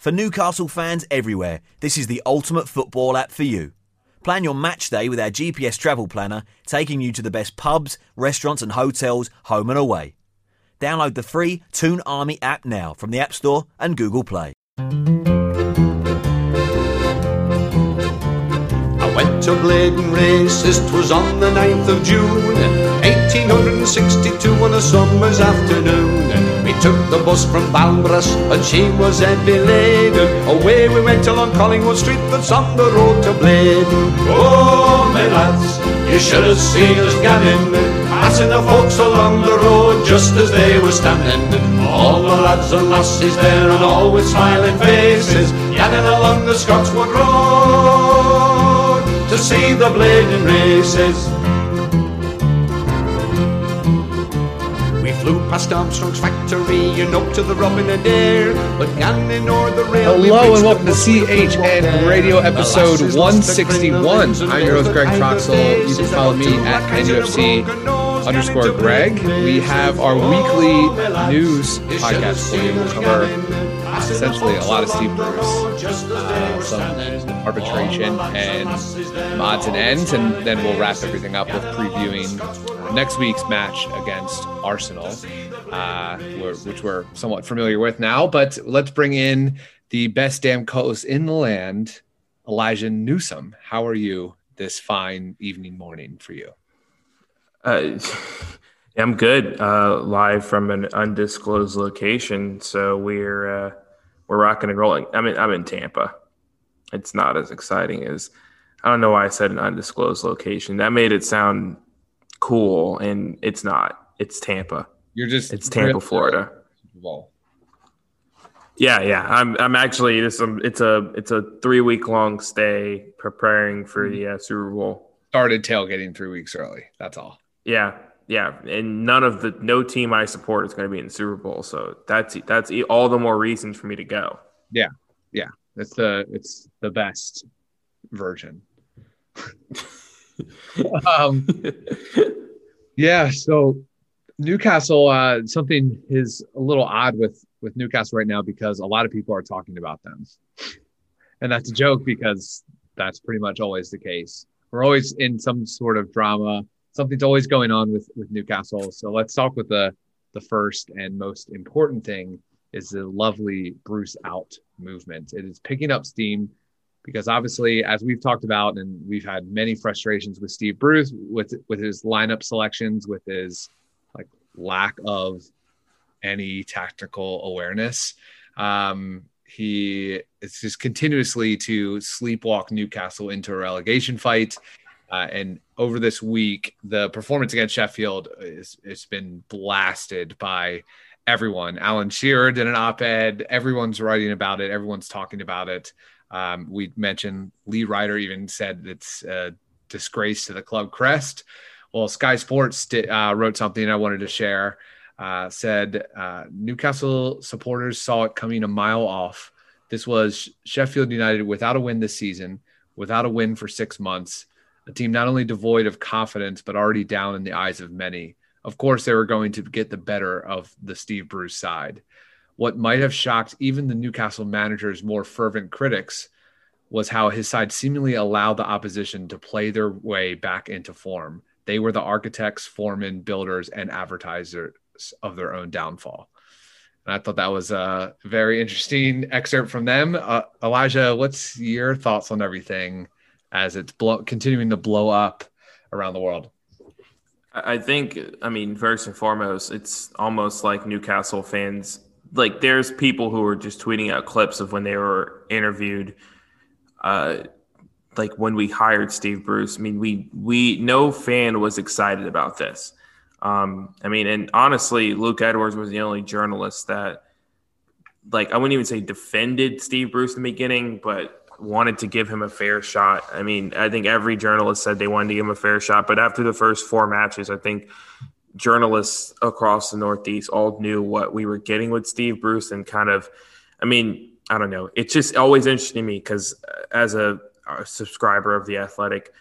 For Newcastle fans everywhere, this is the ultimate football app for you. Plan your match day with our GPS travel planner, taking you to the best pubs, restaurants, and hotels, home and away. Download the free Toon Army app now from the App Store and Google Play. I went to Blaydon Races, 'twas on the 9th of June, 1862 on a summer's afternoon. Took the bus from Balmbra's and she was heavy laden. Away we went along Collingwood Street that's on the road to Blaydon. Oh, my lads, you should have seen us gammon, passing the folks along the road just as they were standing. All the lads and lassies there and all with smiling faces, yanning along the Scotswood Road to see the Blaydon races. Flew past Armstrong's factory and up to the Robin Adair, but Gannon or the rail. Hello and welcome to CHN. Radio episode lasses lost their 161. I'm your host, Greg Troxel. You can follow me at NUFC underscore Greg. We have our weekly news podcast for you. We'll cover Essentially a lot of Steve Bruce, uh, some arbitration and odds and ends, and then we'll wrap everything up with previewing next week's match against Arsenal, uh, which we're somewhat familiar with now. But let's bring in the best damn co-host in the land, Elijah Newsom. How are you this fine evening morning for you? Uh, I'm good. Uh, live from an undisclosed location, so we're uh, we're rocking and rolling. I'm in I'm in Tampa. It's not as exciting as I don't know why I said an undisclosed location. That made it sound cool, and it's not. It's Tampa. You're just It's Tampa, Florida. Yeah, yeah. I'm I'm actually this um, it's a it's a three week long stay preparing for the uh, Super Bowl. Started tailgating three weeks early. That's all. Yeah, yeah, and none of the no team I support is going to be in the Super Bowl, so that's that's all the more reason for me to go. Yeah, yeah, it's the it's the best version. um, yeah. So Newcastle, uh, something is a little odd with with Newcastle right now because a lot of people are talking about them, and that's a joke because that's pretty much always the case. We're always in some sort of drama. Something's always going on with with Newcastle. So let's talk with the the first and most important thing is the lovely Bruce out movement. It is picking up steam because obviously, as we've talked about, and we've had many frustrations with Steve Bruce with with his lineup selections, with his like lack of any tactical awareness. Um, he is just continuously to sleepwalk Newcastle into a relegation fight. Uh, and over this week, the performance against Sheffield is it's been blasted by everyone. Alan Shearer did an op-ed. Everyone's writing about it. Everyone's talking about it. Um, we mentioned Lee Ryder even said it's a disgrace to the club crest. Well, Sky Sports uh, wrote something I wanted to share. Uh, said uh, Newcastle supporters saw it coming a mile off. This was Sheffield United without a win this season, without a win for six months. A team not only devoid of confidence, but already down in the eyes of many. Of course, they were going to get the better of the Steve Bruce side. What might have shocked even the Newcastle manager's more fervent critics was how his side seemingly allowed the opposition to play their way back into form. They were the architects, foremen, builders, and advertisers of their own downfall. And I thought that was a very interesting excerpt from them. Uh, Elijah, what's your thoughts on everything as it's blow, continuing to blow up around the world? I think, I mean, first and foremost, it's almost like Newcastle fans. Like, there's people who are just tweeting out clips of when they were interviewed. Uh, like when we hired Steve Bruce. I mean, we we no fan was excited about this. Um, I mean, and honestly, Luke Edwards was the only journalist that, like, I wouldn't even say defended Steve Bruce in the beginning, but wanted to give him a fair shot. I mean, I think every journalist said they wanted to give him a fair shot, but after the first four matches, I think journalists across the Northeast all knew what we were getting with Steve Bruce and kind of, I mean, I don't know. It's just always interesting to me because uh, as a, a subscriber of the Athletic,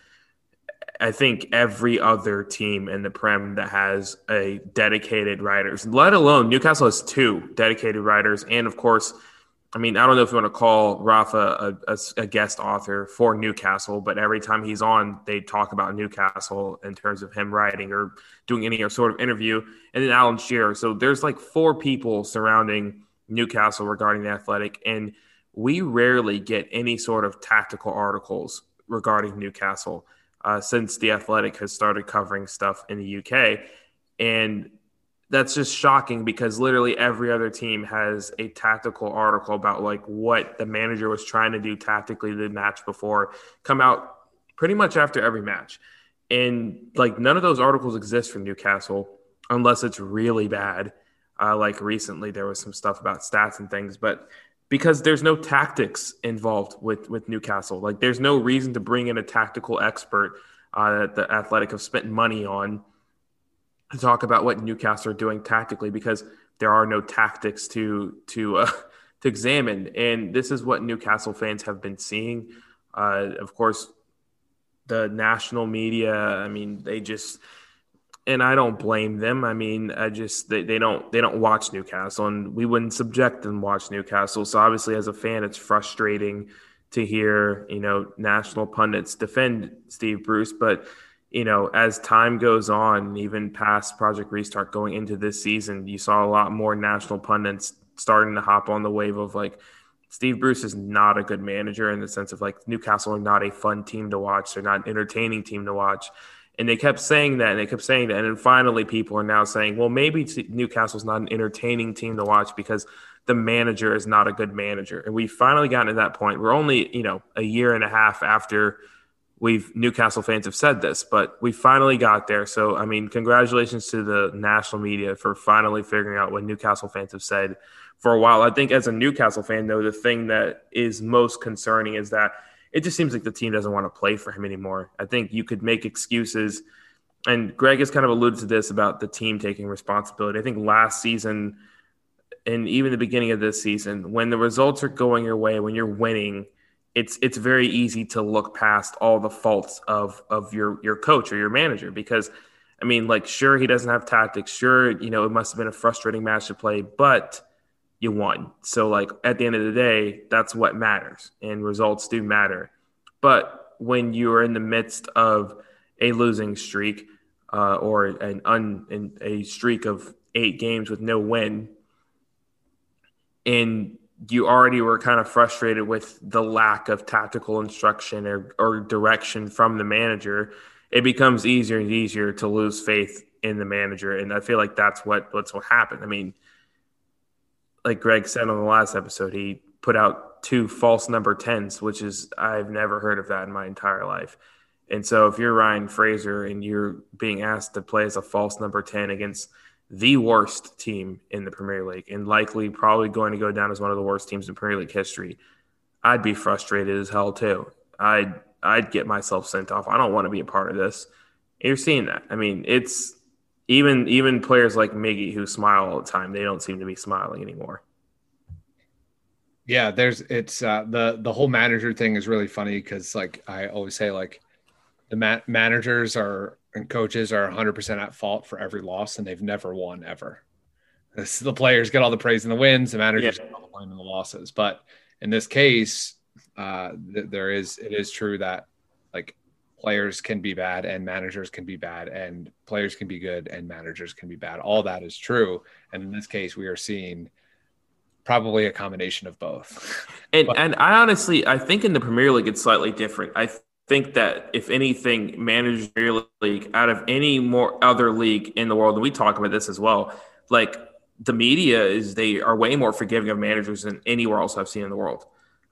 I think every other team in the Prem that has a dedicated writers, let alone Newcastle has two dedicated writers, and of course, I mean, I don't know if you want to call Rafa a, a, a, guest author for Newcastle, but every time he's on, they talk about Newcastle in terms of him writing or doing any sort of interview. And then Alan Shearer. So there's like four people surrounding Newcastle regarding the athletic. And we rarely get any sort of tactical articles regarding Newcastle uh, since the athletic has started covering stuff in the UK. And that's just shocking because literally every other team has a tactical article about like what the manager was trying to do tactically the match before come out pretty much after every match. And like none of those articles exist for Newcastle unless it's really bad. Uh, like recently, there was some stuff about stats and things, but because there's no tactics involved with with Newcastle, like there's no reason to bring in a tactical expert uh, that the Athletic have spent money on to talk about what Newcastle are doing tactically because there are no tactics to to uh, to examine, and this is what Newcastle fans have been seeing. Uh, of course, the national media. I mean, they just and I don't blame them. I mean, I just they, they don't they don't watch Newcastle, and we wouldn't subject them watch Newcastle. So obviously, as a fan, it's frustrating to hear you know national pundits defend Steve Bruce, but you know, as time goes on, even past Project Restart going into this season, you saw a lot more national pundits starting to hop on the wave of like Steve Bruce is not a good manager in the sense of like Newcastle are not a fun team to watch. They're not an entertaining team to watch. And they kept saying that and they kept saying that. And then finally, people are now saying, well, maybe Newcastle's not an entertaining team to watch because the manager is not a good manager. And we finally gotten to that point. We're only, you know, a year and a half after we've Newcastle fans have said this, but we finally got there. So, I mean, congratulations to the national media for finally figuring out what Newcastle fans have said for a while. I think as a Newcastle fan, though, the thing that is most concerning is that it just seems like the team doesn't want to play for him anymore. I think you could make excuses, and Greg has kind of alluded to this about the team taking responsibility. I think last season and even the beginning of this season, when the results are going your way, when you're winning – it's it's very easy to look past all the faults of of your your coach or your manager because I mean like sure he doesn't have tactics. Sure you know it must have been a frustrating match to play but you won. So like at the end of the day that's what matters and results do matter. But when you are in the midst of a losing streak uh, or an un a streak of eight games with no win and you already were kind of frustrated with the lack of tactical instruction or, or direction from the manager, it becomes easier and easier to lose faith in the manager. And I feel like that's what what's what happened. I mean, like Greg said on the last episode, he put out two false number tens, which is I've never heard of that in my entire life. And so if you're Ryan Fraser and you're being asked to play as a false number 10 against – the worst team in the Premier League and likely probably going to go down as one of the worst teams in Premier League history, I'd be frustrated as hell too. I'd I'd get myself sent off. I don't want to be a part of this. You're seeing that. I mean, it's even even players like Miggy who smile all the time, they don't seem to be smiling anymore. Yeah, there's it's uh, the the whole manager thing is really funny because like I always say like the ma- managers are and coaches are 100% at fault for every loss and they've never won ever. This, the players get all the praise in the wins, the managers yeah. get all the blame in the losses. But in this case, uh, th- there is it is true that like players can be bad and managers can be bad and players can be good and managers can be bad. All that is true, and in this case, we are seeing probably a combination of both. and but, and I honestly I think in the Premier League it's slightly different. I think that if anything, managers league out of any more other league in the world, and we talk about this as well, like the media is they are way more forgiving of managers than anywhere else I've seen in the world.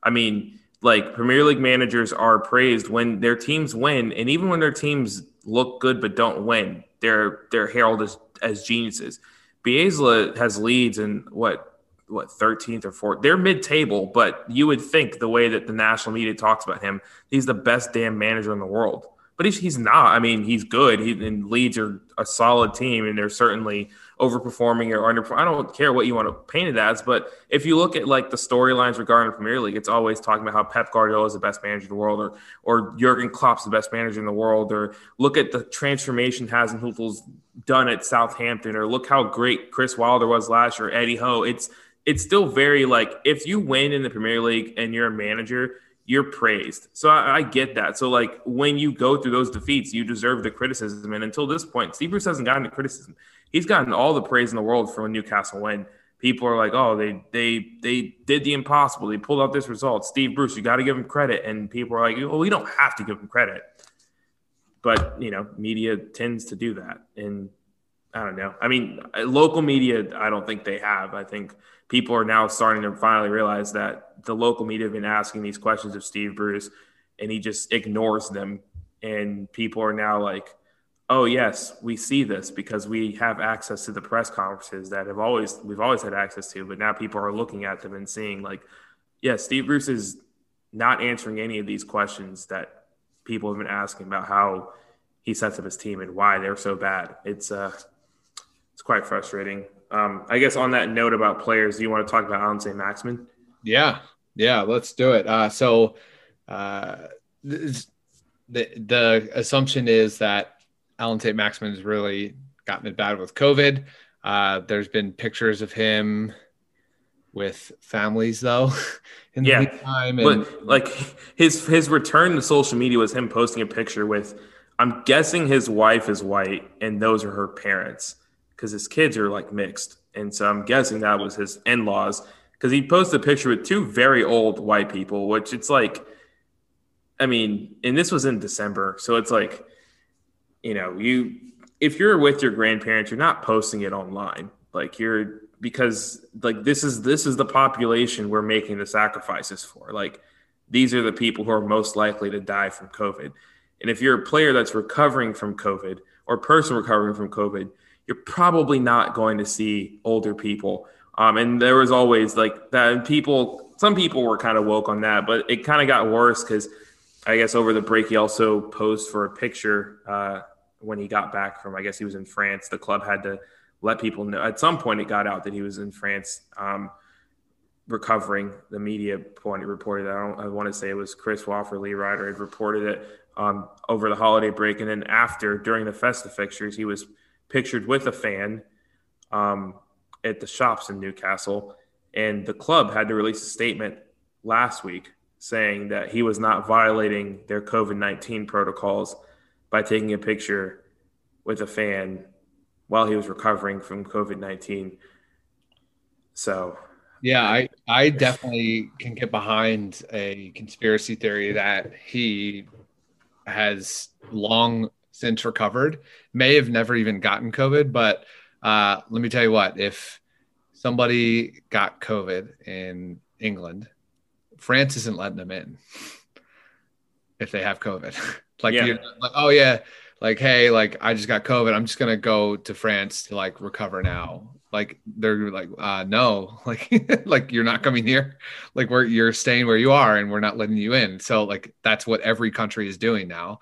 I mean, like Premier League managers are praised when their teams win, and even when their teams look good but don't win, they're they're heralded as, as geniuses. Bielsa has Leeds in what what 13th or 4th. They're mid-table, but you would think the way that the national media talks about him, he's the best damn manager in the world. But he's, he's not. I mean, he's good. He and Leeds are a solid team, and they're certainly overperforming or underperforming. I don't care what you want to paint it as, but if you look at like the storylines regarding the Premier League, it's always talking about how Pep Guardiola is the best manager in the world, or or Jurgen Klopp's the best manager in the world, or look at the transformation Hasenhüttl's done at Southampton, or look how great Chris Wilder was last year, Eddie Howe. It's it's still very like if you win in the Premier League and you're a manager, you're praised. So I, I, get that. So like when you go through those defeats, you deserve the criticism. And until this point, Steve Bruce hasn't gotten the criticism. He's gotten all the praise in the world for a Newcastle win. People are like, oh, they they they did the impossible. They pulled out this result. Steve Bruce, you got to give him credit. And people are like, well, we don't have to give him credit. But you know, media tends to do that. And I don't know. I mean, local media, I don't think they have. I think people are now starting to finally realize that the local media have been asking these questions of Steve Bruce and he just ignores them. And people are now like, oh yes, we see this because we have access to the press conferences that have always we've always had access to, but now people are looking at them and seeing like, yeah, Steve Bruce is not answering any of these questions that people have been asking about how he sets up his team and why they're so bad. It's uh it's quite frustrating. Um, I guess on that note about players, do you want to talk about Alan St. Maximin? Yeah, yeah, let's do it. Uh, so uh, the the assumption is that Alan St. Maximin has really gotten it bad with COVID. Uh, there's been pictures of him with families though in the yeah, meantime. And- but like his his return to social media was him posting a picture with I'm guessing his wife is white and those are her parents because his kids are like mixed. And so I'm guessing that was his in laws because he posted a picture with two very old white people, which it's like, I mean, and this was in December. So it's like, you know, you, if you're with your grandparents, you're not posting it online. Like you're, because like this is, this is the population we're making the sacrifices for. Like these are the people who are most likely to die from COVID. And if you're a player that's recovering from COVID or person recovering from COVID, you're probably not going to see older people. Um, and there was always like that. People, some people were kind of woke on that, but it kind of got worse because I guess over the break he also posed for a picture uh, when he got back from. I guess he was in France. The club had to let people know. At some point, it got out that he was in France. Um, recovering. The media point reported that. I, I, want to say it was Chris Walford, Lee Ryder had reported it um, over the holiday break, and then after during the festive fixtures, he was pictured with a fan um, at the shops in Newcastle. And the club had to release a statement last week saying that he was not violating their COVID 19 protocols by taking a picture with a fan while he was recovering from COVID 19. So, yeah, I, I definitely can get behind a conspiracy theory that he has long since recovered, may have never even gotten COVID. But uh, let me tell you what, if somebody got COVID in England, France isn't letting them in if they have COVID. like, yeah. like, oh yeah, like hey, like I just got COVID. I'm just gonna go to France to like recover now. Like they're like, uh, no, like like you're not coming here. Like where you're staying where you are, and we're not letting you in. So like that's what every country is doing now.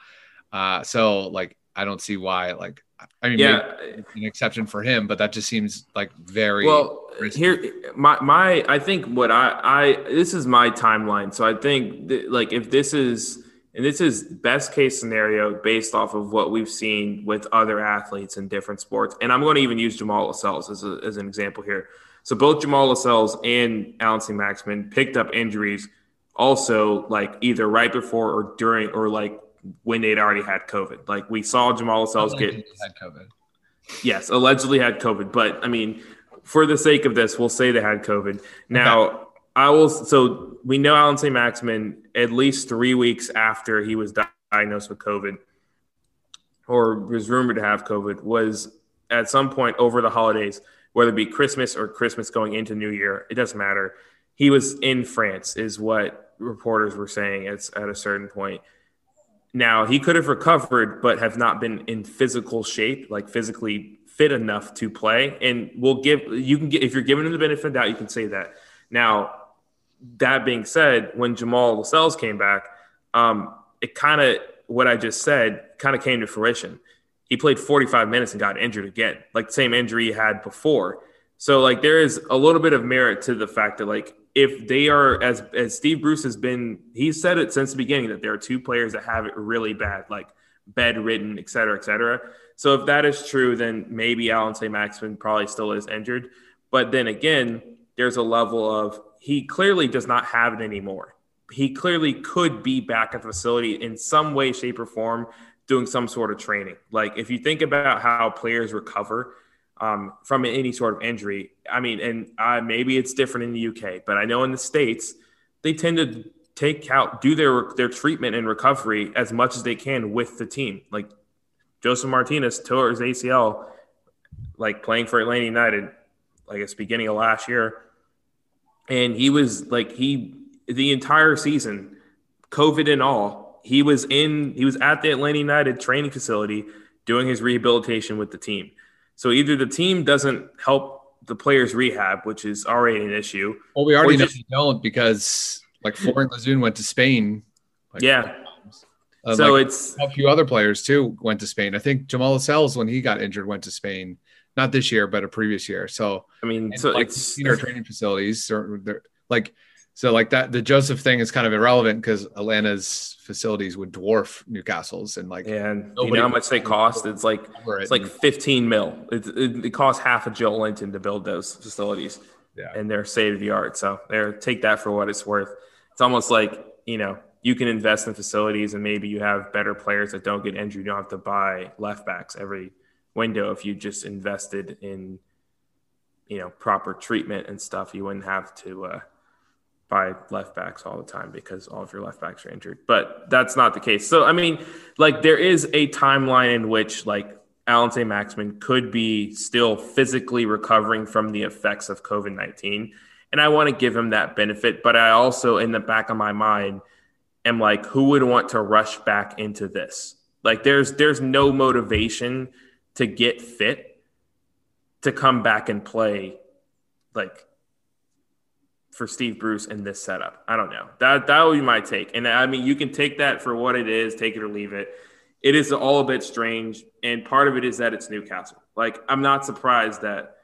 Uh, so like I don't see why like I mean yeah an exception for him, but that just seems like very well risky. here my my I think what I I this is my timeline. So I think that, like if this is and this is best case scenario based off of what we've seen with other athletes in different sports. And I'm going to even use Jamal Lascelles as, a, as an example here. So both Jamal Lascelles and Allan St. Maximin picked up injuries also like either right before or during or like when they'd already had COVID. Like we saw Jamal Lascelles get had COVID. Yes, allegedly had COVID, but I mean, for the sake of this, we'll say they had COVID. Now, okay. I will. So we know Alan St. Maximin at least three weeks after he was diagnosed with COVID, or was rumored to have COVID, was at some point over the holidays, whether it be Christmas or Christmas going into New Year, it doesn't matter. He was in France, is what reporters were saying at, at a certain point. Now he could have recovered, but have not been in physical shape, like physically fit enough to play. And we'll give you can get if you're giving him the benefit of doubt, you can say that. Now, that being said, when Jamal Lascelles came back, um, it kind of what I just said kind of came to fruition. He played 45 minutes and got injured again, like the same injury he had before. So like there is a little bit of merit to the fact that like if they are as as Steve Bruce has been, he's said it since the beginning that there are two players that have it really bad, like bedridden, et cetera, et cetera. So if that is true, then maybe Allan St. Maximin probably still is injured. But then again, there's a level of he clearly does not have it anymore. He clearly could be back at the facility in some way, shape, or form doing some sort of training. Like if you think about how players recover um, from any sort of injury, I mean, and uh, maybe it's different in the UK, but I know in the states they tend to take out do their their treatment and recovery as much as they can with the team. Like Josef Martinez tore his ACL, like playing for Atlanta United, like it's beginning of last year, and he was like he the entire season, COVID and all, he was in he was at the Atlanta United training facility doing his rehabilitation with the team. So either the team doesn't help the players rehab, which is already an issue. Well, we already know just, they don't because like Florian Lejeune went to Spain. Like, yeah. Uh, so like it's a few other players too went to Spain. I think Jamal Lascelles, when he got injured, went to Spain. Not this year, but a previous year. So I mean, so like it's our training facilities, or like so like that. The Joseph thing is kind of irrelevant because Atlanta's facilities would dwarf Newcastle's, and like and you know how much they cost? It's like it's like fifteen mil. It, it, it costs half a Joelinton to build those facilities. Yeah. and they're state of the art. So there, take that for what it's worth. It's almost like you know you can invest in facilities and maybe you have better players that don't get injured. You don't have to buy left backs every window if you just invested in you know proper treatment and stuff. You wouldn't have to uh, buy left backs all the time because all of your left backs are injured. But that's not the case. So I mean, like there is a timeline in which like Allan St. Maximin could be still physically recovering from the effects of COVID 19 and I want to give him that benefit. But I also, in the back of my mind, am like, who would want to rush back into this? Like, there's there's no motivation to get fit to come back and play, like for Steve Bruce in this setup. I don't know. That that would be my take. And I mean, you can take that for what it is, take it or leave it. It is all a bit strange, and part of it is that it's Newcastle. Like, I'm not surprised that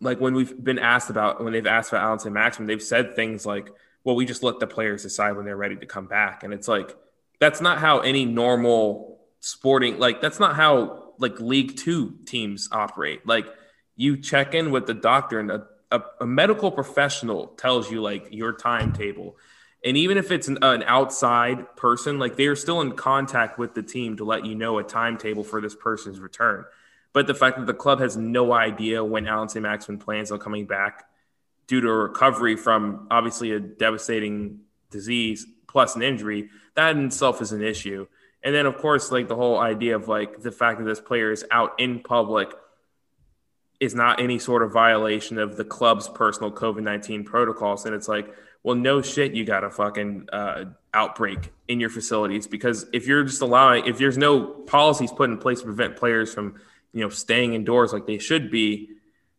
like when we've been asked about when they've asked about Allan St. Maximin, they've said things like, "Well, we just let the players decide when they're ready to come back," and it's like that's not how any normal sporting like that's not how like League Two teams operate. Like you check in with the doctor, and a, a, a medical professional tells you like your timetable. And even if it's an, an, outside person, like they are still in contact with the team to let you know a timetable for this person's return. But the fact that the club has no idea when Alan St. Maximin plans on coming back due to a recovery from obviously a devastating disease plus an injury, that in itself is an issue. And then, of course, like the whole idea of like the fact that this player is out in public is not any sort of violation of the club's personal COVID 19 protocols. And it's like, well, no shit, you got a fucking uh, outbreak in your facilities. Because if you're just allowing, if there's no policies put in place to prevent players from you know staying indoors like they should be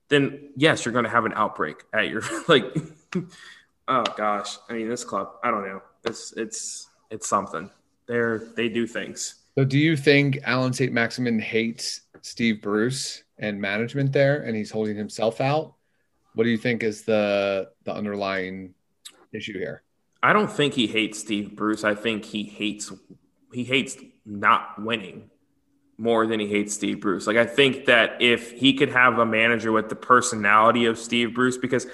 then yes you're going to have an outbreak at your like oh gosh. I mean this club i don't know. It's it's it's something. They're they do things. So do you think Alan st maximin hates steve bruce and management there and he's holding himself out what do you think is the the underlying issue here i don't think he hates steve bruce i think he hates he hates not winning more than he hates Steve Bruce. Like I think that if he could have a manager with the personality of Steve Bruce, because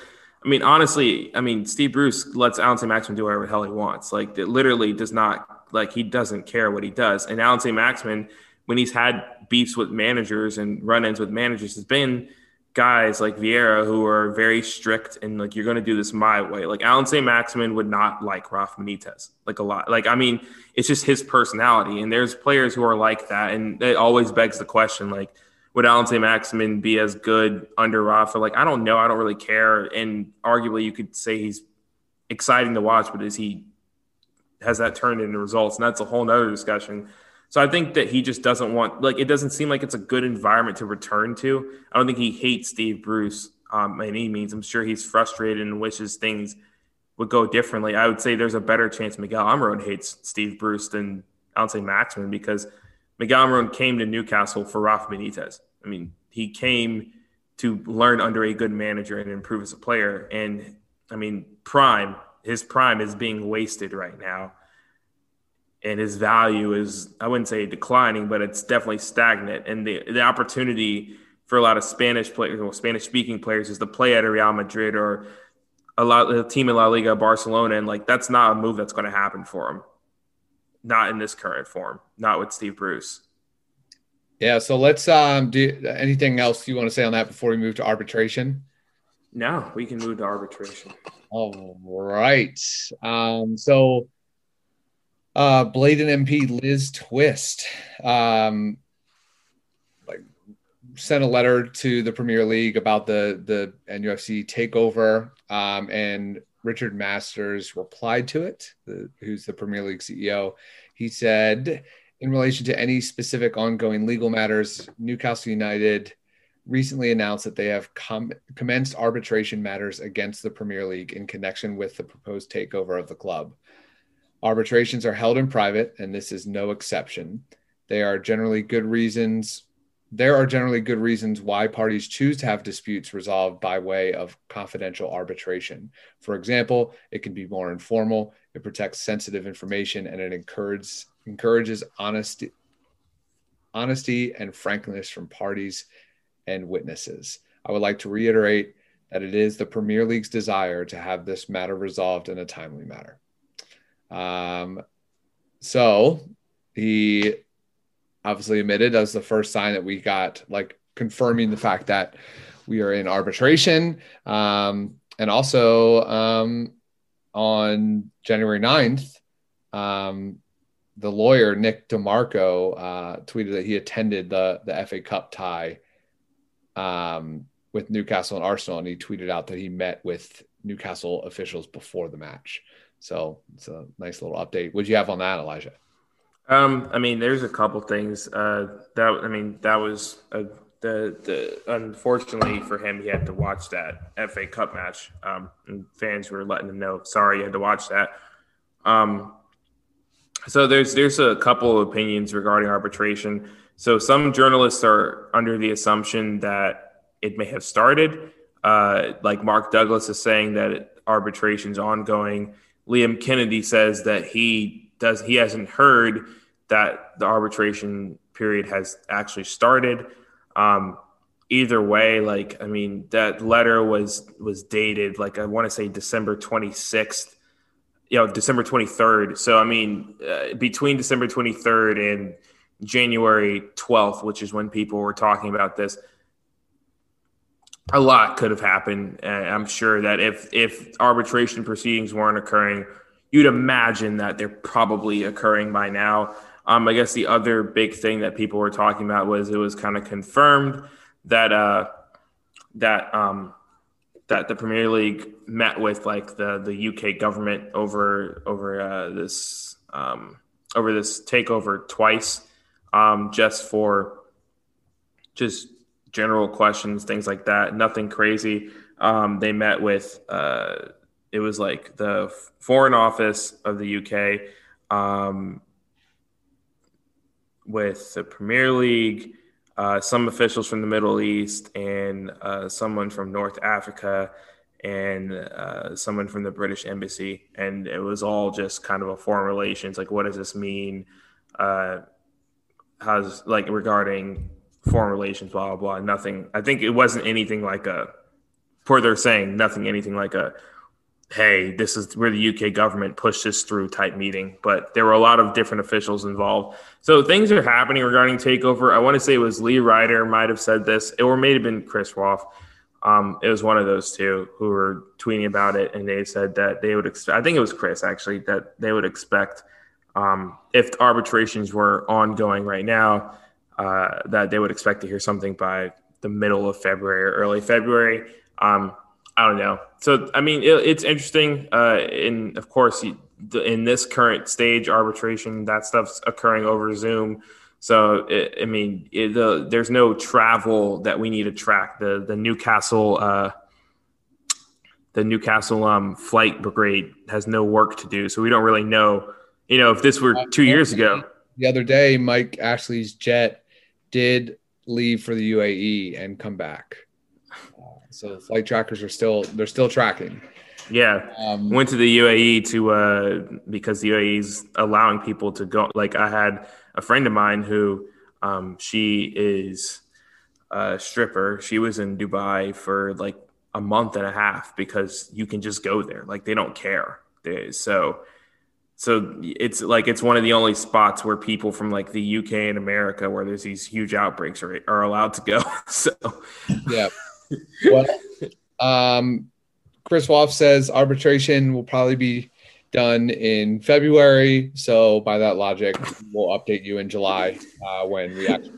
I mean, honestly, I mean, Steve Bruce lets Alan St. Maximin do whatever the hell he wants. Like it literally does not like he doesn't care what he does. And Alan St. Maximin, when he's had beefs with managers and run-ins with managers, has been guys like Vieira who are very strict and like you're going to do this my way. Like Alan St. Maximin would not like Rafa Benitez like a lot. Like I mean, it's just his personality, and there's players who are like that, and it always begs the question like. Would Alan St. Maximin be as good under Rafa? Like, I don't know. I don't really care. And arguably, you could say he's exciting to watch, but is he has that turned into results? And that's a whole nother discussion. So I think that he just doesn't want like it doesn't seem like it's a good environment to return to. I don't think he hates Steve Bruce um, by any means. I'm sure he's frustrated and wishes things would go differently. I would say there's a better chance Miguel Almiron hates Steve Bruce than I'll say Maximin because Miguel Almiron came to Newcastle for Rafa Benitez. I mean, he came to learn under a good manager and improve as a player. And I mean, prime, his prime is being wasted right now and his value is I wouldn't say declining, but it's definitely stagnant. And the the opportunity for a lot of Spanish players or Spanish speaking players is to play at a Real Madrid or a lot a team in La Liga, Barcelona, and like that's not a move that's going to happen for him. Not in this current form. Not with Steve Bruce. Yeah. So let's um do anything else you want to say on that before we move to arbitration. No, we can move to arbitration. All right. Um. So. Uh, Blaydon MP Liz Twist, um, like sent a letter to the Premier League about the the NUFC takeover, um, and Richard Masters replied to it, the, who's the Premier League CEO. He said, in relation to any specific ongoing legal matters, Newcastle United recently announced that they have com- commenced arbitration matters against the Premier League in connection with the proposed takeover of the club. Arbitrations are held in private, and this is no exception. They are generally good reasons. There are generally good reasons why parties choose to have disputes resolved by way of confidential arbitration. For example, it can be more informal, it protects sensitive information, and it encourages, encourages honesty, honesty and frankness from parties and witnesses. I would like to reiterate that it is the Premier League's desire to have this matter resolved in a timely manner. Um, so he obviously admitted as the first sign that we got like confirming the fact that we are in arbitration. Um, and also um, on January 9th, um, the lawyer Nick DeMarco uh, tweeted that he attended the the FA Cup tie um, with Newcastle and Arsenal, and he tweeted out that he met with Newcastle officials before the match. So it's a nice little update. What do you have on that, Elijah? Um, I mean, there's a couple things. Uh, that I mean, that was a, the the unfortunately for him, he had to watch that FA Cup match. Um, and fans were letting him know, sorry, you had to watch that. Um, so there's there's a couple of opinions regarding arbitration. So some journalists are under the assumption that it may have started. Uh, like Mark Douglas is saying that arbitration's ongoing. Liam Kennedy says that he does he hasn't heard that the arbitration period has actually started. Um, either way, like I mean, that letter was was dated like I want to say December twenty sixth, you know, December twenty third. So I mean, uh, between December twenty third and January twelfth, which is when people were talking about this, a lot could have happened. I'm sure that if if arbitration proceedings weren't occurring, you'd imagine that they're probably occurring by now. Um, I guess the other big thing that people were talking about was it was kind of confirmed that uh, that um, that the Premier League met with like the the UK government over over uh, this um, over this takeover twice, um, just for just general questions, things like that. Nothing crazy. Um, they met with uh, it was like the Foreign Office of the UK, um, with the Premier League, uh, some officials from the Middle East, and uh, someone from North Africa, and uh, someone from the British Embassy, and it was all just kind of a foreign relations. Like, what does this mean? Uh, how's like regarding foreign relations, blah, blah, blah. Nothing. I think it wasn't anything like a, for they're saying nothing, anything like a, hey, this is where the UK government pushed this through type meeting. But there were a lot of different officials involved. So things are happening regarding takeover. I want to say it was Lee Ryder might have said this, or may have been Chris Rolfe. Um, it was one of those two who were tweeting about it, and they said that they would expect. I think it was Chris actually that they would expect um, if arbitrations were ongoing right now uh, that they would expect to hear something by the middle of February or early February. Um, I don't know. So, I mean, it, it's interesting. Uh, and of course, in this current stage, arbitration, that stuff's occurring over Zoom. So, it, I mean, it, the, there's no travel that we need to track. The the Newcastle uh, the Newcastle um, flight brigade has no work to do, so we don't really know. You know, if this were two years ago. The other day, Mike Ashley's jet did leave for the UAE and come back. Uh, so flight trackers are still they're still tracking. Yeah, um, went to the UAE to uh, because the UAE is allowing people to go. Like I had a friend of mine who um, she is a stripper. She was in Dubai for like a month and a half because you can just go there. Like they don't care. They, so so it's like it's one of the only spots where people from like the UK and America where there's these huge outbreaks are, are allowed to go. so yeah. Well, um, Chris Wolf says arbitration will probably be done in February. So by that logic, we'll update you in July uh, when we actually.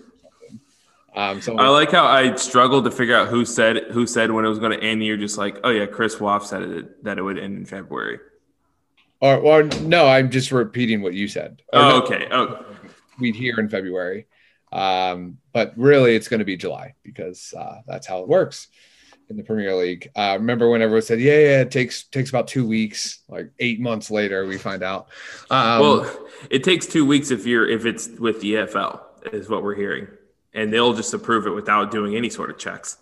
Um, so I like how I struggled to figure out who said who said when it was going to end. You're just like, oh yeah, Chris Wolf said it that it would end in February. Or, or no, I'm just repeating what you said. Oh, no, okay. Oh, we'd hear in February, um, but really it's going to be July because uh, that's how it works in the Premier League. Uh, remember when everyone said, "Yeah, yeah, it takes takes about two weeks." Like eight months later, we find out. Um, well, it takes two weeks if you're if it's with the EFL, is what we're hearing, and they'll just approve it without doing any sort of checks.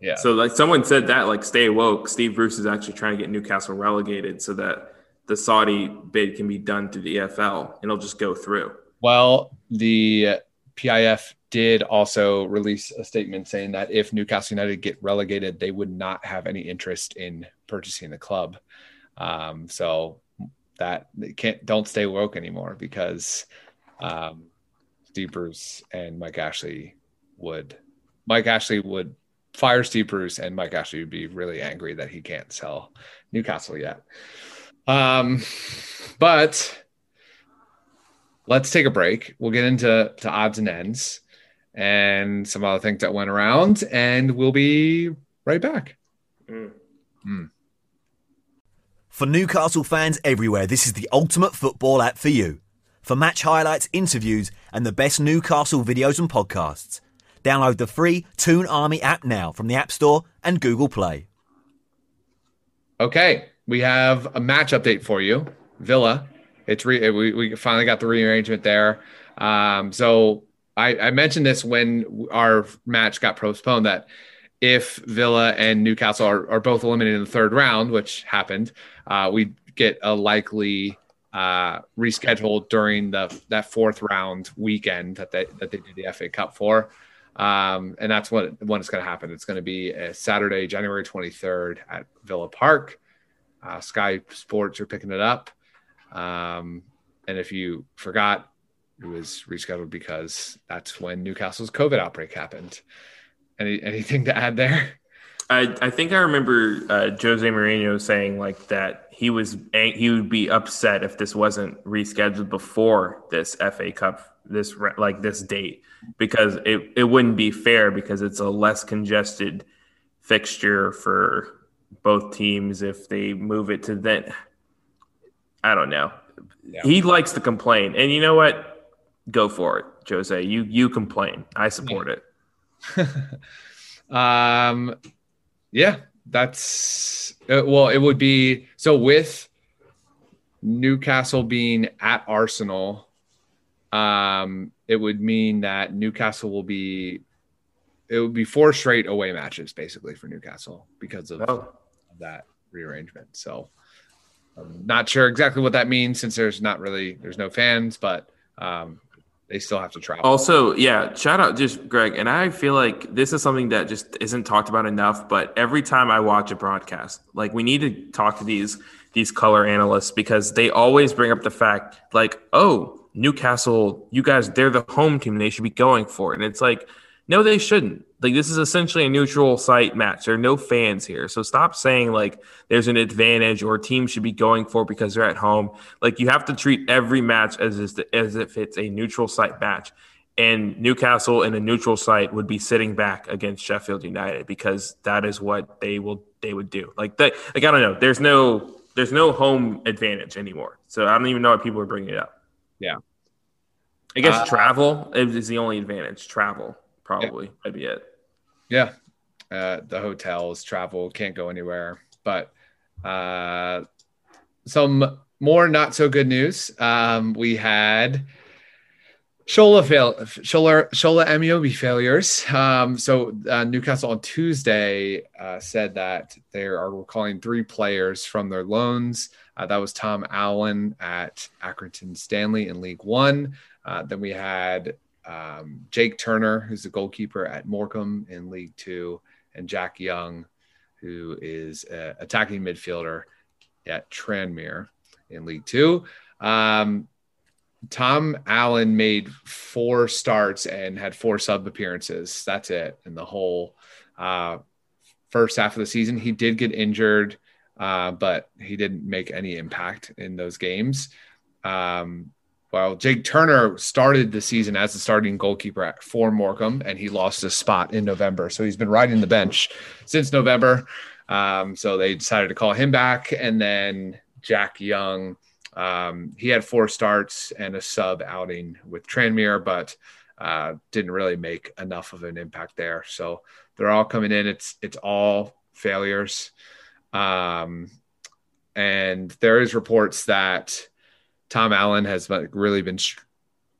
Yeah. So like someone said that like stay woke. Steve Bruce is actually trying to get Newcastle relegated so that the Saudi bid can be done through the EFL and it'll just go through. Well, the PIF did also release a statement saying that if Newcastle United get relegated, they would not have any interest in purchasing the club. Um, so that they can't don't stay woke anymore because um, Steve Bruce and Mike Ashley would Mike Ashley would fire Steve Bruce and Mike Ashley would be really angry that he can't sell Newcastle yet. Um, but let's take a break. We'll get into to odds and ends and some other things that went around, and we'll be right back. Mm. Mm. For Newcastle fans everywhere, this is the ultimate football app for you. For match highlights, interviews, and the best Newcastle videos and podcasts. Download the free Toon Army app now from the App Store and Google Play. Okay, we have a match update for you. Villa, it's re- we, we finally got the rearrangement there. Um, so I, I mentioned this when our match got postponed that if Villa and Newcastle are, are both eliminated in the third round, which happened, uh, we get a likely uh, rescheduled during the that fourth round weekend that they that they did the FA Cup for. Um, and that's what when it's going to happen. It's going to be Saturday, January 23rd at Villa Park. Uh, Sky Sports are picking it up. Um, and if you forgot, it was rescheduled because that's when Newcastle's COVID outbreak happened. Any anything to add there? I, I think I remember uh, Jose Mourinho saying like that he was he would be upset if this wasn't rescheduled before this FA Cup this like this date because it, it wouldn't be fair because it's a less congested fixture for both teams if they move it to then. I don't know. Yeah. He likes to complain, and you know what? Go for it, Jose. You you complain. I support yeah. it. um, yeah, that's uh, well. It would be so with Newcastle being at Arsenal. Um, it would mean that Newcastle will be it would be four straight away matches basically for Newcastle because of oh that rearrangement. So I'm not sure exactly what that means since there's not really there's no fans, but um, they still have to travel. Also, yeah, shout out just Greg. And I feel like this is something that just isn't talked about enough. But every time I watch a broadcast, like we need to talk to these these color analysts because they always bring up the fact like, oh, Newcastle, you guys, they're the home team. They should be going for it. And it's like, no, they shouldn't. Like this is essentially a neutral site match. There are no fans here. So stop saying like there's an advantage or a team should be going for because they're at home. Like you have to treat every match as as if it's a neutral site match. And Newcastle in a neutral site would be sitting back against Sheffield United because that is what they will they would do. Like like I don't know. There's no there's no home advantage anymore. So I don't even know why people are bringing it up. Yeah. I guess uh, travel is the only advantage. Travel probably yeah. that'd be it. Yeah, uh, the hotels, travel, can't go anywhere. But uh, some more not so good news. Um, we had Shola fail, Shola Shola Ameobi failures. Um, so uh, Newcastle on Tuesday uh, said that they are recalling three players from their loans. Uh, that was Tom Allen at Accrington Stanley in League One. Uh, then we had um, Jake Turner, who's the goalkeeper at Morecambe in League Two, and Jack Young, who is an attacking midfielder at Tranmere in League Two. Um, Tom Allen made four starts and had four sub appearances. That's it in the whole uh, first half of the season. He did get injured, uh, but he didn't make any impact in those games. Um, well, Jake Turner started the season as the starting goalkeeper for Morecambe, and he lost his spot in November. So he's been riding the bench since November. Um, so they decided to call him back, and then Jack Young. Um, he had four starts and a sub outing with Tranmere, but uh, didn't really make enough of an impact there. So they're all coming in. It's it's all failures, um, and there is reports that Tom Allen has really been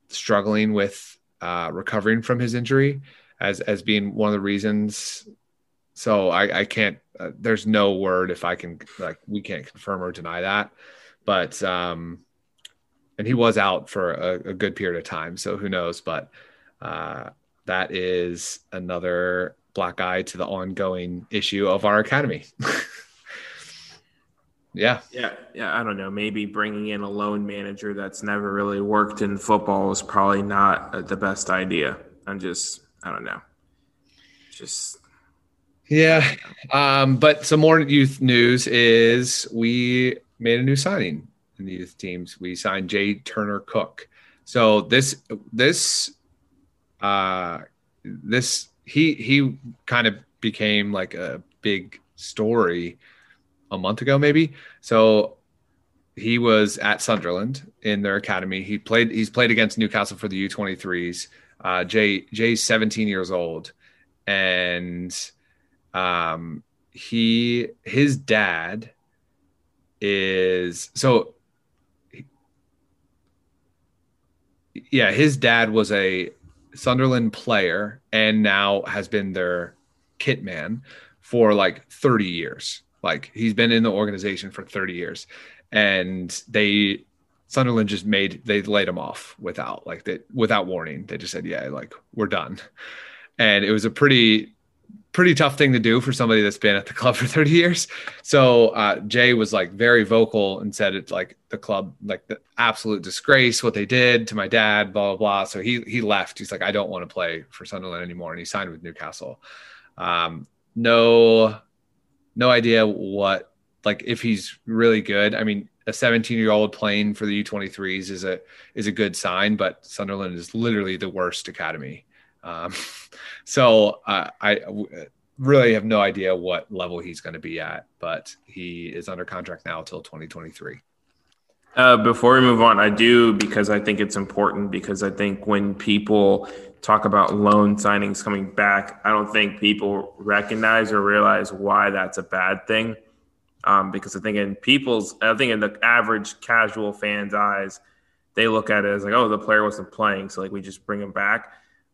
struggling with uh, recovering from his injury as as being one of the reasons. So I, I can't. Uh, there's no word if I can like we can't confirm or deny that, but um, and he was out for a, a good period of time. So who knows? But uh, that is another black eye to the ongoing issue of our academy. Yeah. Yeah. Yeah. I don't know. Maybe bringing in a loan manager that's never really worked in football is probably not uh, the best idea. I'm just, I don't know. Just. Yeah. Um, but some more youth news is we made a new signing in the youth teams. We signed Jay Turner Cook. So this, this, uh, this, he, he kind of became like a big story a month ago, maybe. So he was at Sunderland in their academy. He played. He's played against Newcastle for the U23s. Uh, Jay Jay's 17 years old, and um, he his dad is so. Yeah, his dad was a Sunderland player and now has been their kit man for like 30 years. Like he's been in the organization for 30 years, and they Sunderland just made they laid him off without like that without warning. They just said, "Yeah, like we're done," and it was a pretty pretty tough thing to do for somebody that's been at the club for 30 years. So uh, Jay was like very vocal and said it's like the club, like the absolute disgrace what they did to my dad, blah blah blah. So he he left. He's like, I don't want to play for Sunderland anymore, and he signed with Newcastle. Um, no no idea what like if he's really good. I mean, a 17 year old playing for the U23s is a is a good sign, but Sunderland is literally the worst academy. Um, so uh, I w- really have no idea what level he's going to be at, but he is under contract now until 2023. Uh, before we move on, I do because I think it's important because I think when people talk about loan signings coming back, I don't think people recognize or realize why that's a bad thing. Um, because I think in people's, I think in the average casual fan's eyes, they look at it as like, oh, the player wasn't playing, so like we just bring him back.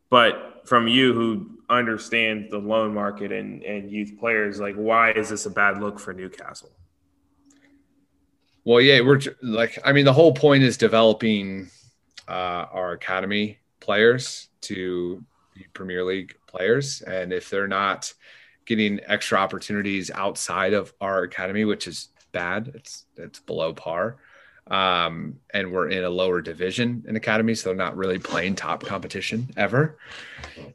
But from you who understands the loan market and, and youth players, like why is this a bad look for Newcastle? Well, yeah, we're like, I mean, the whole point is developing uh, our academy players to be Premier League players. And if they're not getting extra opportunities outside of our academy, which is bad, it's it's below par. Um, and we're in a lower division in academy, so they're not really playing top competition ever.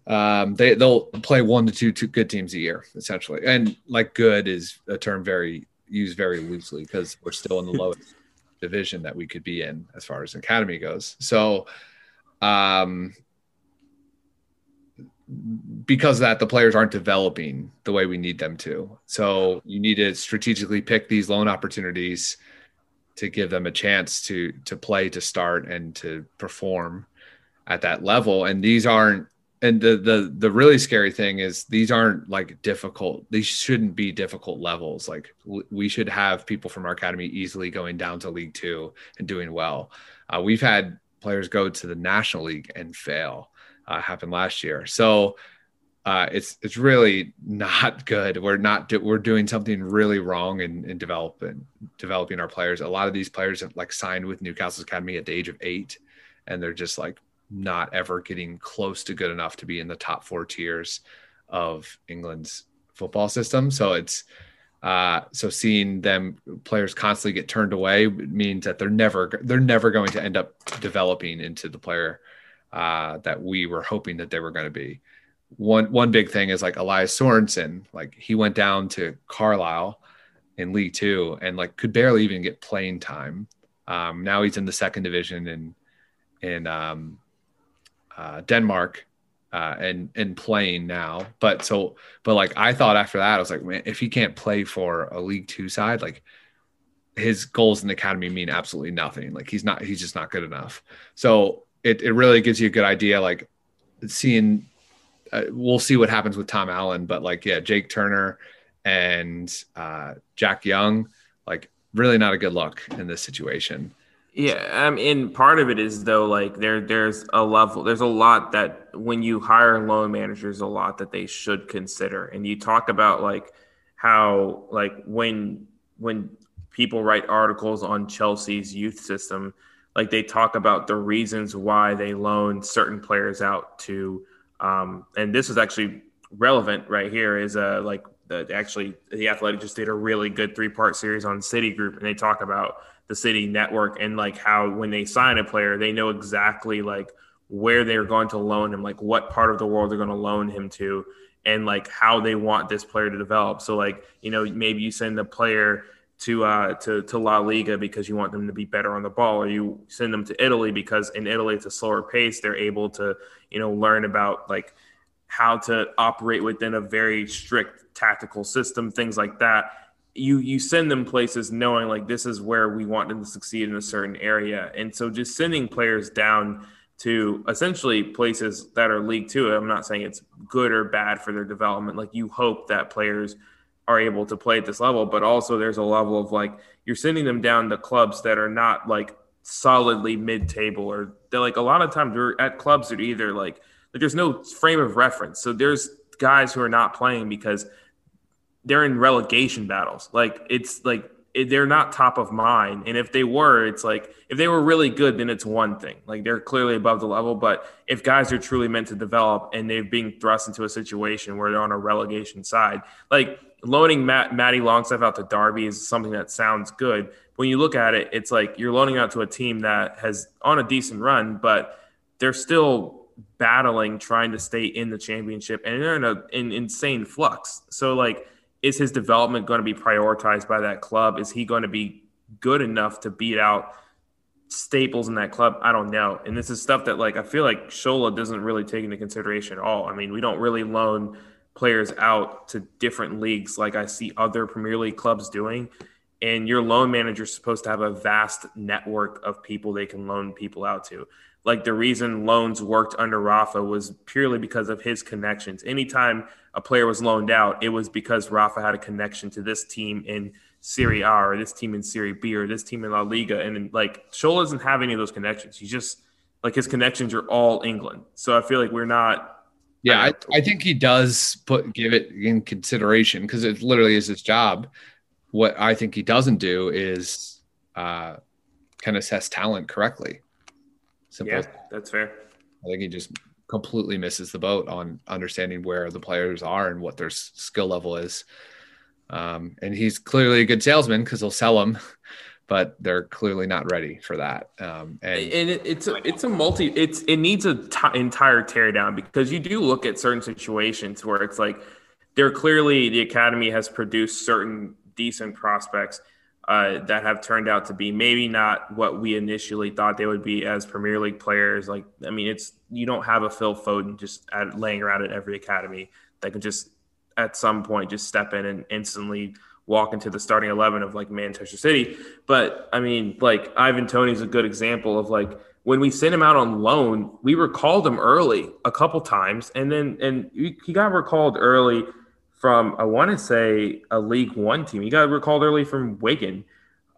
Um, they they'll play one to two, two good teams a year essentially, and like good is a term very used very loosely because we're still in the lowest division that we could be in as far as academy goes. So um, because of that, the players aren't developing the way we need them to. So you need to strategically pick these loan opportunities to give them a chance to to play, to start, and to perform at that level. And these aren't. And the the the really scary thing is these aren't like difficult. These shouldn't be difficult levels. Like we should have people from our academy easily going down to League Two and doing well. Uh, we've had players go to the National League and fail. Uh, happened last year, so uh, it's it's really not good. We're not do, we're doing something really wrong in, in developing developing our players. A lot of these players have like signed with Newcastle Academy at the age of eight, and they're just like not ever getting close to good enough to be in the top four tiers of England's football system. So it's uh, so seeing them players constantly get turned away means that they're never they're never going to end up developing into the player uh, that we were hoping that they were going to be. One one big thing is like Elias Sorensen, like he went down to Carlisle in League Two and like could barely even get playing time. Um, now he's in the second division in in um, uh, Denmark uh, and and playing now. But so, but like I thought after that, I was like, man, if he can't play for a League Two side, like his goals in the academy mean absolutely nothing. Like he's not, he's just not good enough. So it it really gives you a good idea, like seeing. Uh, we'll see what happens with Tom Allen, but like yeah, Jake Turner and uh, Jack Young, like really not a good look in this situation. Yeah, I mean, part of it is though, like there, there's a level, there's a lot that when you hire loan managers, a lot that they should consider. And you talk about like how, like when when people write articles on Chelsea's youth system, like they talk about the reasons why they loan certain players out to, um, and this is actually relevant right here. Is uh like the actually the Athletic just did a really good three part series on City Group, and they talk about the city network and like how when they sign a player, they know exactly like where they're going to loan him, like what part of the world they're going to loan him to, and like how they want this player to develop. So like you know maybe you send the player to uh to to La Liga because you want them to be better on the ball, or you send them to Italy because in Italy it's a slower pace. They're able to you know learn about like how to operate within a very strict tactical system, things like that you you send them places knowing like this is where we want them to succeed in a certain area. And so just sending players down to essentially places that are league two i'm not saying it's good or bad for their development. Like you hope that players are able to play at this level but also there's a level of like you're sending them down to clubs that are not like solidly mid-table or they're like a lot of times we're at clubs that are either like like there's no frame of reference. So there's guys who are not playing because they're in relegation battles. Like it's like they're not top of mind. And if they were, it's like if they were really good, then it's one thing. Like they're clearly above the level. But if guys are truly meant to develop and they're being thrust into a situation where they're on a relegation side, like loaning Matt, Matty Longstaff out to Derby is something that sounds good. When you look at it, it's like you're loaning out to a team that has on a decent run, but they're still battling trying to stay in the championship and they're in an insane flux. So like is his development going to be prioritized by that club? Is he going to be good enough to beat out staples in that club? I don't know. And this is stuff that like I feel like Shola doesn't really take into consideration at all. I mean, we don't really loan players out to different leagues like I see other Premier League clubs doing. And your loan manager is supposed to have a vast network of people they can loan people out to like the reason loans worked under Rafa was purely because of his connections. Anytime a player was loaned out, it was because Rafa had a connection to this team in Serie A or this team in Serie B or this team in La Liga. And like Shola doesn't have any of those connections. He's just like his connections are all England. So I feel like we're not. Yeah, I, I think he does put give it in consideration because it literally is his job. What I think he doesn't do is uh, kind of assess talent correctly. Simple. Yeah, that's fair. I think he just completely misses the boat on understanding where the players are and what their skill level is. Um, and he's clearly a good salesman because he'll sell them, but they're clearly not ready for that. Um, and, and it, it's a it's a multi it's it needs a t- entire teardown because you do look at certain situations where it's like they're clearly the academy has produced certain decent prospects uh, that have turned out to be maybe not what we initially thought they would be as Premier League players. Like, I mean, it's you don't have a Phil Foden just at, laying around at every academy that can just at some point just step in and instantly walk into the starting 11 of like Manchester City. But I mean, like Ivan Toney is a good example of like when we sent him out on loan, we recalled him early a couple times, and then and he got recalled early from I want to say a League One team. He got recalled early from Wigan.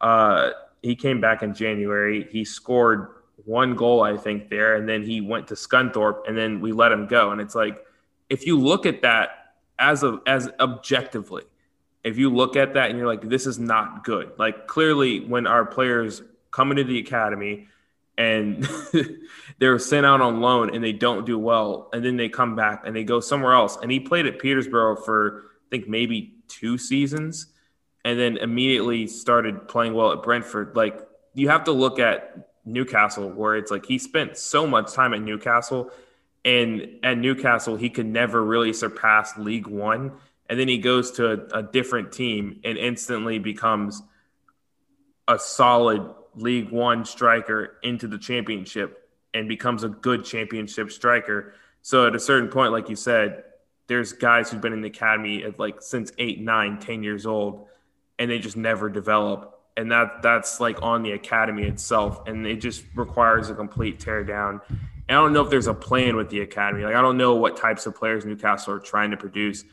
Uh, he came back in January. He scored one goal, I think, there, and then he went to Scunthorpe, and then we let him go. And it's like, if you look at that as a as objectively, if you look at that and you're like, this is not good. Like clearly, when our players come into the academy, and they're sent out on loan and they don't do well, and then they come back and they go somewhere else. And he played at Peterborough for I think maybe two seasons, and then immediately started playing well at Brentford. Like you have to look at Newcastle, where it's like he spent so much time at Newcastle, and at Newcastle he could never really surpass League One, and then he goes to a, a different team and instantly becomes a solid League One striker into the championship and becomes a good championship striker. So at a certain point, like you said, there's guys who've been in the academy at like since eight, nine, ten years old, and they just never develop. And that that's like on the academy itself, and it just requires a complete tear down. And I don't know if there's a plan with the academy. Like I don't know what types of players Newcastle are trying to produce,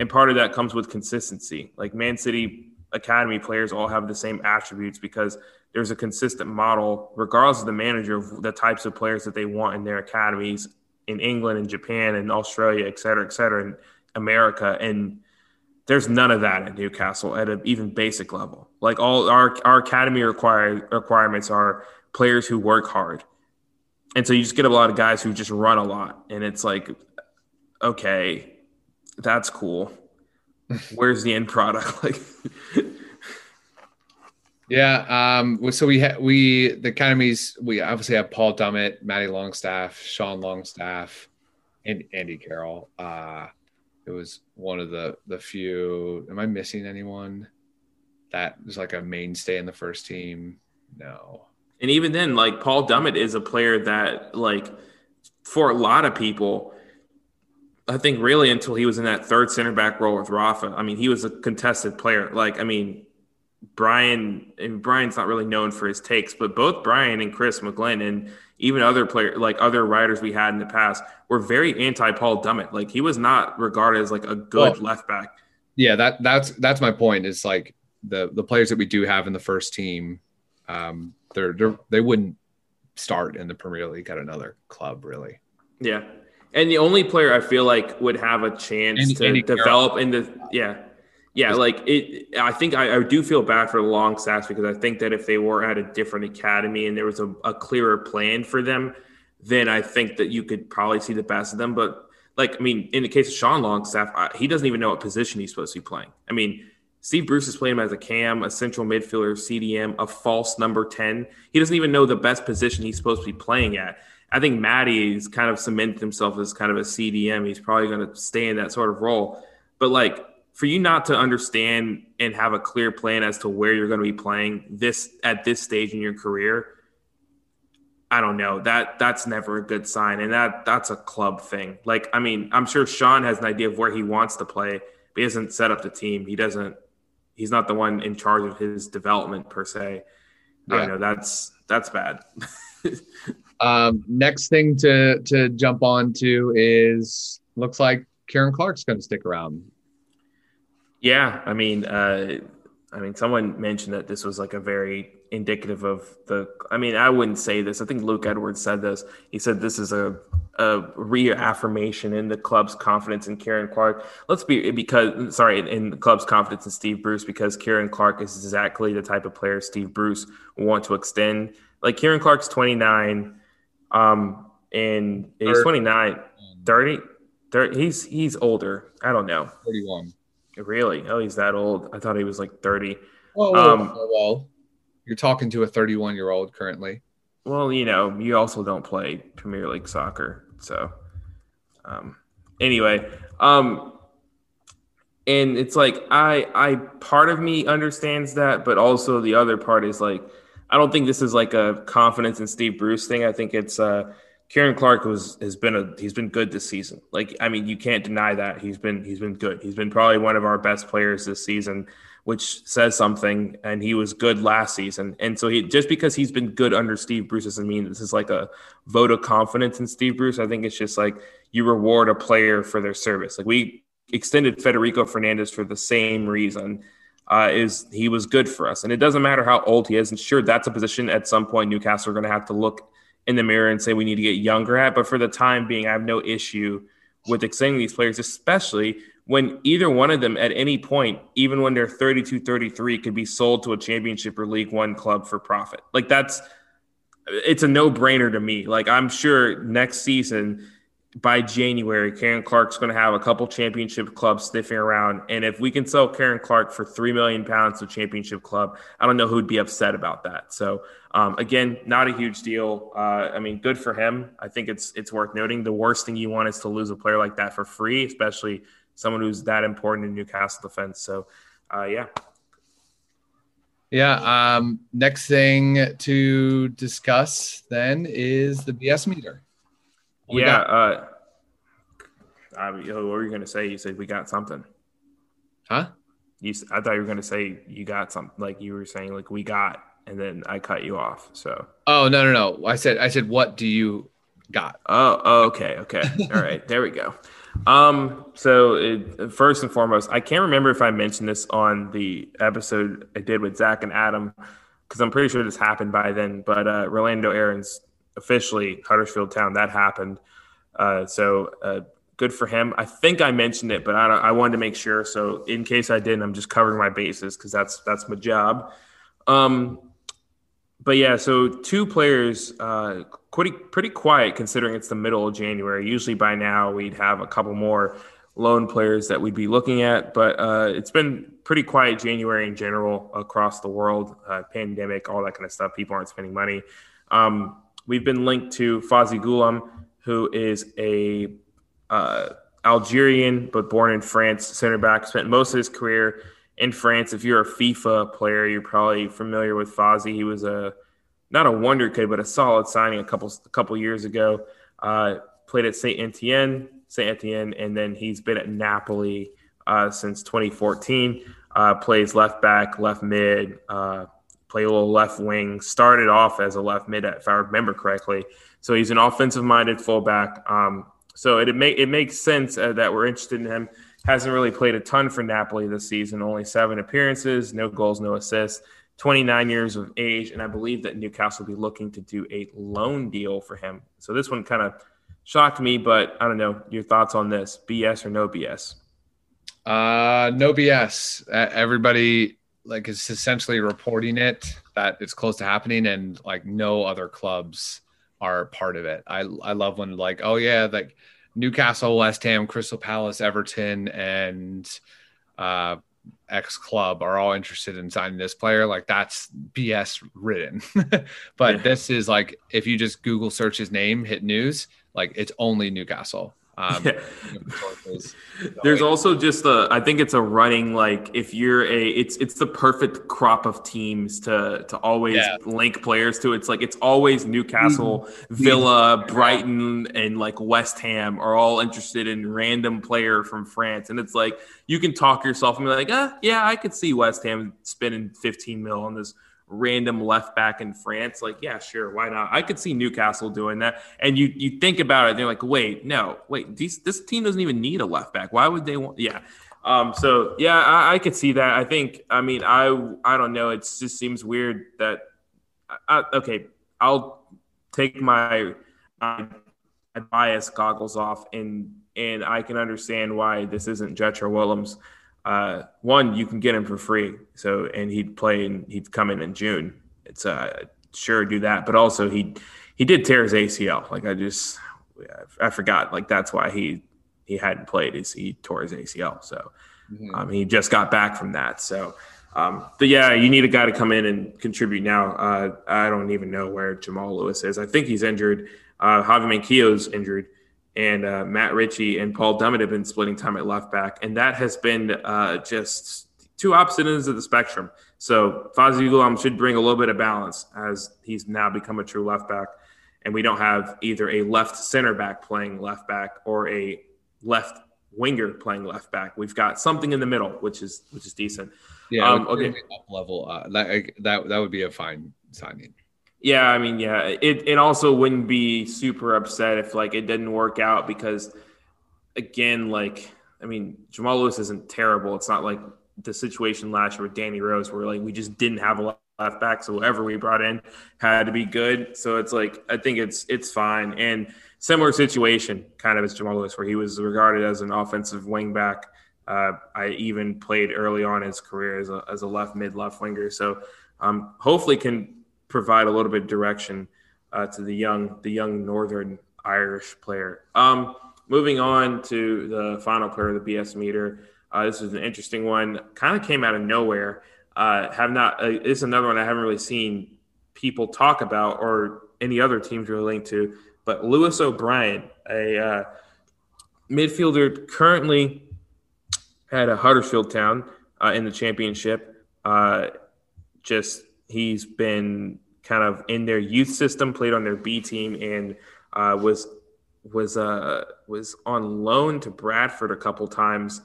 and part of that comes with consistency. Like Man City academy players all have the same attributes because there's a consistent model, regardless of the manager, of the types of players that they want in their academies in England and Japan and Australia, et cetera, et cetera, and America. And there's none of that at Newcastle at an even basic level. Like all our our academy require, requirements are players who work hard. And so you just get a lot of guys who just run a lot. And it's like, okay, that's cool. Where's the end product? Like Yeah. Um, so we had we the academies we obviously have Paul Dummett, Matty Longstaff, Sean Longstaff, and Andy Carroll. Uh, it was one of the the few. Am I missing anyone that was like a mainstay in the first team? No. And even then, like Paul Dummett is a player that, like, for a lot of people, I think really until he was in that third center back role with Rafa. I mean, he was a contested player. Like, I mean, Brian and Brian's not really known for his takes, but both Brian and Chris McGlynn and even other player like other writers we had in the past were very anti Paul Dummett. Like he was not regarded as like a good well, left back. Yeah, that that's that's my point. Is like the the players that we do have in the first team, um, they're, they're they wouldn't start in the Premier League at another club, really. Yeah, and the only player I feel like would have a chance Andy, to Andy develop in the yeah yeah, like it. I think I, I, do feel bad for the Longstaffs because I think that if they were at a different academy and there was a, a, clearer plan for them, then I think that you could probably see the best of them. But like, I mean, in the case of Sean Longstaff, I, he doesn't even know what position he's supposed to be playing. I mean, Steve Bruce is playing him as a cam, a central midfielder, CDM, a false number ten. He doesn't even know the best position he's supposed to be playing at. I think Matty's kind of cemented himself as kind of a CDM. He's probably going to stay in that sort of role. But like for you not to understand and have a clear plan as to where you're going to be playing this at this stage in your career i don't know. That that's never a good sign and that that's a club thing. Like i mean i'm sure sean has an idea of where he wants to play but he hasn't set up the team. He doesn't he's not the one in charge of his development per se. Yeah. i know that's that's bad. Um next thing to to jump on to is looks like Ciaran Clark's going to stick around yeah, I mean, uh, I mean, someone mentioned that this was like a very indicative of the. I mean, I wouldn't say this. I think Luke Edwards said this. He said this is a a reaffirmation in the club's confidence in Ciaran Clark. Let's be because sorry, in the club's confidence in Steve Bruce because Ciaran Clark is exactly the type of player Steve Bruce want to extend. Like Ciaran Clark's 29, um, and he's 29, 30, 30 he's he's older. I don't know. 31. Really? Oh, he's that old. I thought he was like 30. Whoa, whoa, um, whoa, whoa. You're talking to a 31 year old currently. Well, you know, you also don't play Premier League soccer. So, um, anyway, um, and it's like I, I, part of me understands that, but also the other part is like, I don't think this is like a confidence in Steve Bruce thing. I think it's, uh, Ciaran Clark was has been a he's been good this season. Like I mean, you can't deny that he's been he's been good. He's been probably one of our best players this season, which says something. And he was good last season. And so he just because he's been good under Steve Bruce doesn't mean this is like a vote of confidence in Steve Bruce. I think it's just like you reward a player for their service. Like we extended Federico Fernandez for the same reason. Uh, is he was good for us, and it doesn't matter how old he is. And sure, that's a position at some point Newcastle are going to have to look in the mirror and say we need to get younger at. But for the time being, I have no issue with extending these players, especially when either one of them at any point, even when they're 32, 33, could be sold to a championship or League One club for profit. Like that's it's a no brainer to me. Like I'm sure next season by January, Ciaran Clark's going to have a couple championship clubs sniffing around. And if we can sell Karen Clark for three million pounds to championship club, I don't know who'd be upset about that. So um, again, not a huge deal. Uh, I mean, good for him. I think it's it's worth noting. The worst thing you want is to lose a player like that for free, especially someone who's that important in Newcastle defense. So uh, yeah. Yeah. Um, next thing to discuss then is the BS meter. What yeah. Uh, I, what were you going to say? You said we got something. Huh? You, I thought you were going to say you got something. Like you were saying, like we got, and then I cut you off. So. Oh no no no! I said I said what do you got? Oh okay okay all right there we go. Um. So it, first and foremost, I can't remember if I mentioned this on the episode I did with Zach and Adam because I'm pretty sure this happened by then. But uh, Rolando Aarons officially Huddersfield Town. That happened. Uh, so uh, good for him. I think I mentioned it, but I, I wanted to make sure. So in case I didn't, I'm just covering my bases because that's that's my job. Um, but yeah, so two players, uh, pretty pretty quiet considering it's the middle of January. Usually by now we'd have a couple more loan players that we'd be looking at, but uh, it's been pretty quiet January in general across the world. Uh, pandemic, all that kind of stuff. People aren't spending money. Um, we've been linked to Faouzi Ghoulam, who is a uh, Algerian but born in France center back. Spent most of his career in France. If you're a FIFA player, you're probably familiar with Fazi. He was a not a wonder kid, but a solid signing a couple a couple years ago. Uh, played at Saint Etienne, Saint Etienne, and then he's been at Napoli uh, since 2014. Uh, plays left back, left mid, uh, play a little left wing. Started off as a left mid, if I remember correctly. So he's an offensive minded fullback. Um, so it, it, make, it makes sense uh, that we're interested in him. Hasn't really played a ton for Napoli this season, only seven appearances, no goals, no assists. 29 years of age, and I believe that Newcastle will be looking to do a loan deal for him. So this one kind of shocked me, but I don't know your thoughts on this: BS or no BS? Uh, no BS. Everybody like is essentially reporting it that it's close to happening and like no other clubs are part of it. I I love when like oh yeah like Newcastle, West Ham, Crystal Palace, Everton, and uh, X club are all interested in signing this player. Like that's BS written. but yeah. this is like if you just Google search his name, hit news, like it's only Newcastle. Um, yeah. There's also just a, I think it's a running like if you're a, it's it's the perfect crop of teams to to always yeah. link players to. It's like it's always Newcastle, mm-hmm. Villa, Brighton, and like West Ham are all interested in random player from France, and it's like you can talk yourself and be like, ah, yeah, I could see West Ham spending 15 mil on this random left back in France, like, yeah, sure, why not? I could see Newcastle doing that. And you you think about it, they're like, wait, no, wait, these, this team doesn't even need a left back. Why would they want? Yeah. Um, so yeah, I, I could see that. I think, I mean, I I don't know. It just seems weird that. I, okay, I'll take my, my bias goggles off and and I can understand why this isn't Jetro Willems uh, one, you can get him for free. So, and he'd play and he'd come in in June. It's uh, sure do that, but also he he did tear his ACL. Like I just I forgot. Like that's why he he hadn't played. Is he tore his ACL? So mm-hmm. um, he just got back from that. So. Um, but yeah, you need a guy to come in and contribute now. Uh, I don't even know where Jamal Lewis is. I think he's injured. Uh, Javi Manquillo's injured and uh, Matt Ritchie and Paul Dummett have been splitting time at left back, and that has been uh, just two opposite ends of the spectrum. So Faouzi Ghoulam should bring a little bit of balance as he's now become a true left back, and we don't have either a left center back playing left back or a left winger playing left back. We've got something in the middle, which is which is decent. Yeah, um, okay. Up level uh, that that that would be a fine signing. Yeah, I mean, yeah, it it also wouldn't be super upset if like it didn't work out because again, like I mean, Jamal Lewis isn't terrible. It's not like the situation last year with Danny Rose where like we just didn't have a left back, so whoever we brought in had to be good. So it's like I think it's it's fine and similar situation kind of as Jamal Lewis where he was regarded as an offensive wing back. Uh, I even played early on in his career as a, as a left mid left winger. So um, hopefully can provide a little bit of direction uh, to the young the young Northern Irish player. Um, moving on to the final player of the BS meter. Uh, this is an interesting one. Kind of came out of nowhere. Uh, have not. Uh, is another one I haven't really seen people talk about or any other teams really linked to. But Lewis O'Brien, a uh, midfielder currently at a Huddersfield Town uh, in the championship. Uh, just he's been kind of in their youth system, played on their B team, and uh, was was uh, was on loan to Bradford a couple times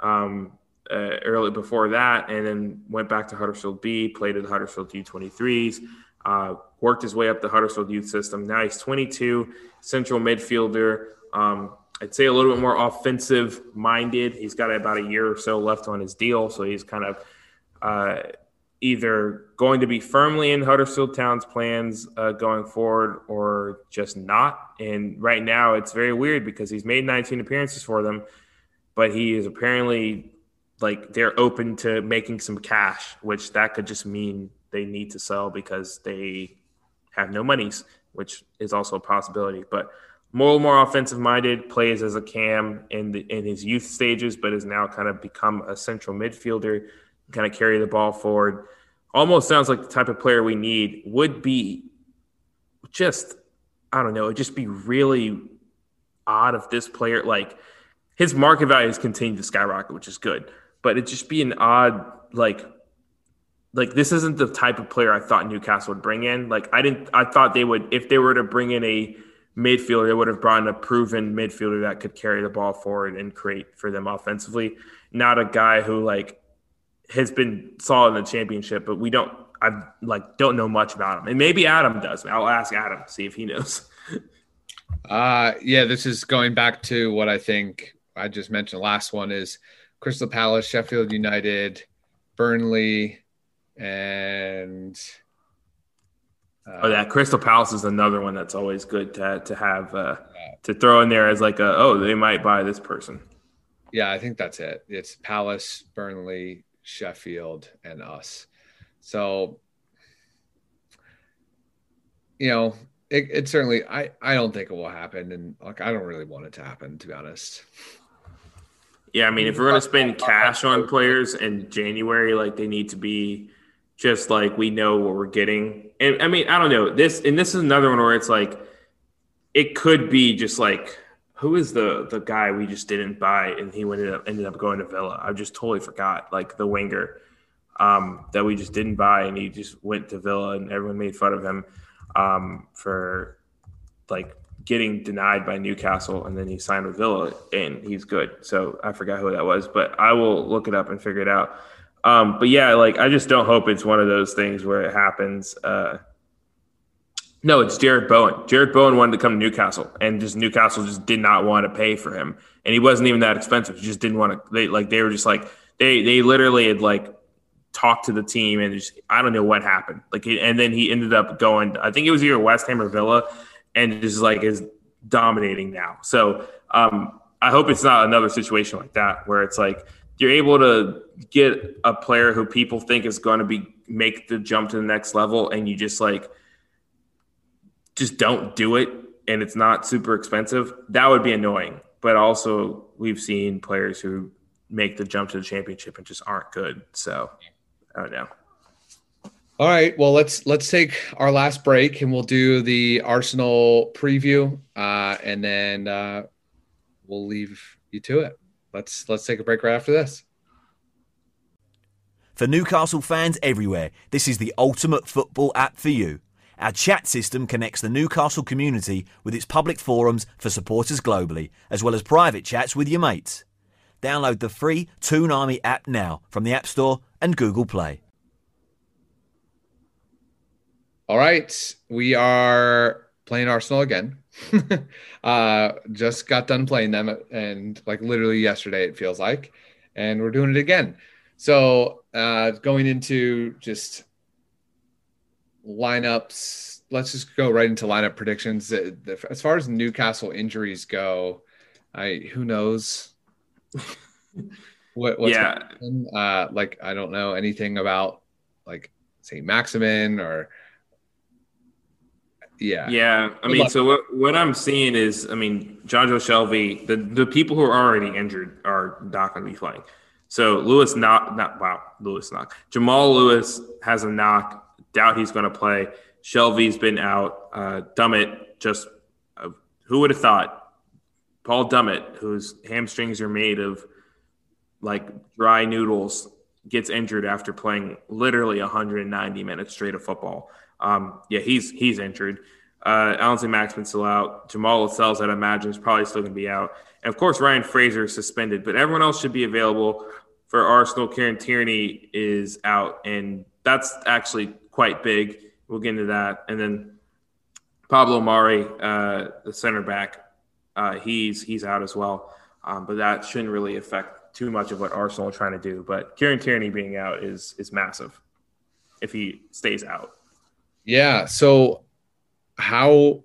um, uh, early before that, and then went back to Huddersfield B, played at Huddersfield U23s, uh, worked his way up the Huddersfield youth system. Now he's 22, central midfielder. Um, I'd say a little bit more offensive minded. He's got about a year or so left on his deal, so he's kind of uh, either going to be firmly in Huddersfield Town's plans uh, going forward or just not. And right now, it's very weird because he's made 19 appearances for them, but he is apparently like they're open to making some cash, which that could just mean they need to sell because they have no monies, which is also a possibility. But more and more offensive minded, plays as a cam in the, in his youth stages, but has now kind of become a central midfielder, kind of carry the ball forward. Almost sounds like the type of player we need. Would be just I don't know, it'd just be really odd if this player like his market value has continued to skyrocket, which is good. But it'd just be an odd like like this isn't the type of player I thought Newcastle would bring in. Like I didn't I thought they would if they were to bring in a midfielder, they would have brought in a proven midfielder that could carry the ball forward and create for them offensively. Not a guy who like has been solid in the championship, but we don't. I like don't know much about him, and maybe Adam does. I'll ask Adam see if he knows. uh yeah, this is going back to what I think I just mentioned. Last one is Crystal Palace, Sheffield United, Burnley, and oh, yeah, Crystal Palace is another one that's always good to to have uh, to throw in there as like a oh they might buy this person. Yeah, I think that's it. It's Palace, Burnley, Sheffield, and us. So, you know, it, it certainly I I don't think it will happen, and like I don't really want it to happen to be honest. Yeah, I mean, if we're going to spend cash on players in January, like they need to be just like we know what we're getting. And I mean, I don't know this, and this is another one where it's like it could be just like who is the the guy we just didn't buy and he ended up ended up going to Villa. I just totally forgot like the winger um, that we just didn't buy and he just went to Villa and everyone made fun of him um, for like getting denied by Newcastle and then he signed with Villa and he's good. So I forgot who that was, but I will look it up and figure it out. Um, but yeah, like I just don't hope it's one of those things where it happens. Uh, no, it's Jarrod Bowen. Jarrod Bowen wanted to come to Newcastle, and just Newcastle just did not want to pay for him, and he wasn't even that expensive. He just didn't want to. They like they were just like they they literally had like talked to the team, and just I don't know what happened. Like, and then he ended up going. I think it was either West Ham or Villa, and just like is dominating now. So um, I hope it's not another situation like that where it's like you're able to get a player who people think is going to be make the jump to the next level and you just like just don't do it and it's not super expensive that would be annoying. But also we've seen players who make the jump to the championship and just aren't good. So i don't know. All right. Well let's let's take our last break and we'll do the arsenal preview uh, and then uh, we'll leave you to it. Let's let's take a break right after this. For Newcastle fans everywhere, this is the ultimate football app for you. Our chat system connects the Newcastle community with its public forums for supporters globally, as well as private chats with your mates. Download the free Toon Army app now from the App Store and Google Play. All right, we are playing Arsenal again. uh, just got done playing them, and like literally yesterday, it feels like, and we're doing it again. So uh, going into just lineups, let's just go right into lineup predictions. As far as Newcastle injuries go, I who knows what what's yeah. Uh, like I don't know anything about like Saint Maximin or yeah, yeah. I mean, so what what I'm seeing is, I mean, Jonjo Shelvey, the the people who are already injured are not going to be playing. So Lewis not not wow Lewis knock Jamal Lewis has a knock. Doubt he's going to play. Shelvey's been out. Uh, Dummett just uh, who would have thought Paul Dummett, whose hamstrings are made of like dry noodles, gets injured after playing literally 190 minutes straight of football. Um, yeah, he's he's injured. Uh, Alan Maximin's still out. Jamal Lascelles, I'd imagine, is probably still going to be out. And of course, Ryan Fraser is suspended, but everyone else should be available for Arsenal. Kieran Tierney is out, and that's actually quite big. We'll get into that. And then Pablo Mari, uh, the center back, uh, he's he's out as well. Um, but that shouldn't really affect too much of what Arsenal are trying to do. But Kieran Tierney being out is is massive if he stays out. Yeah. So how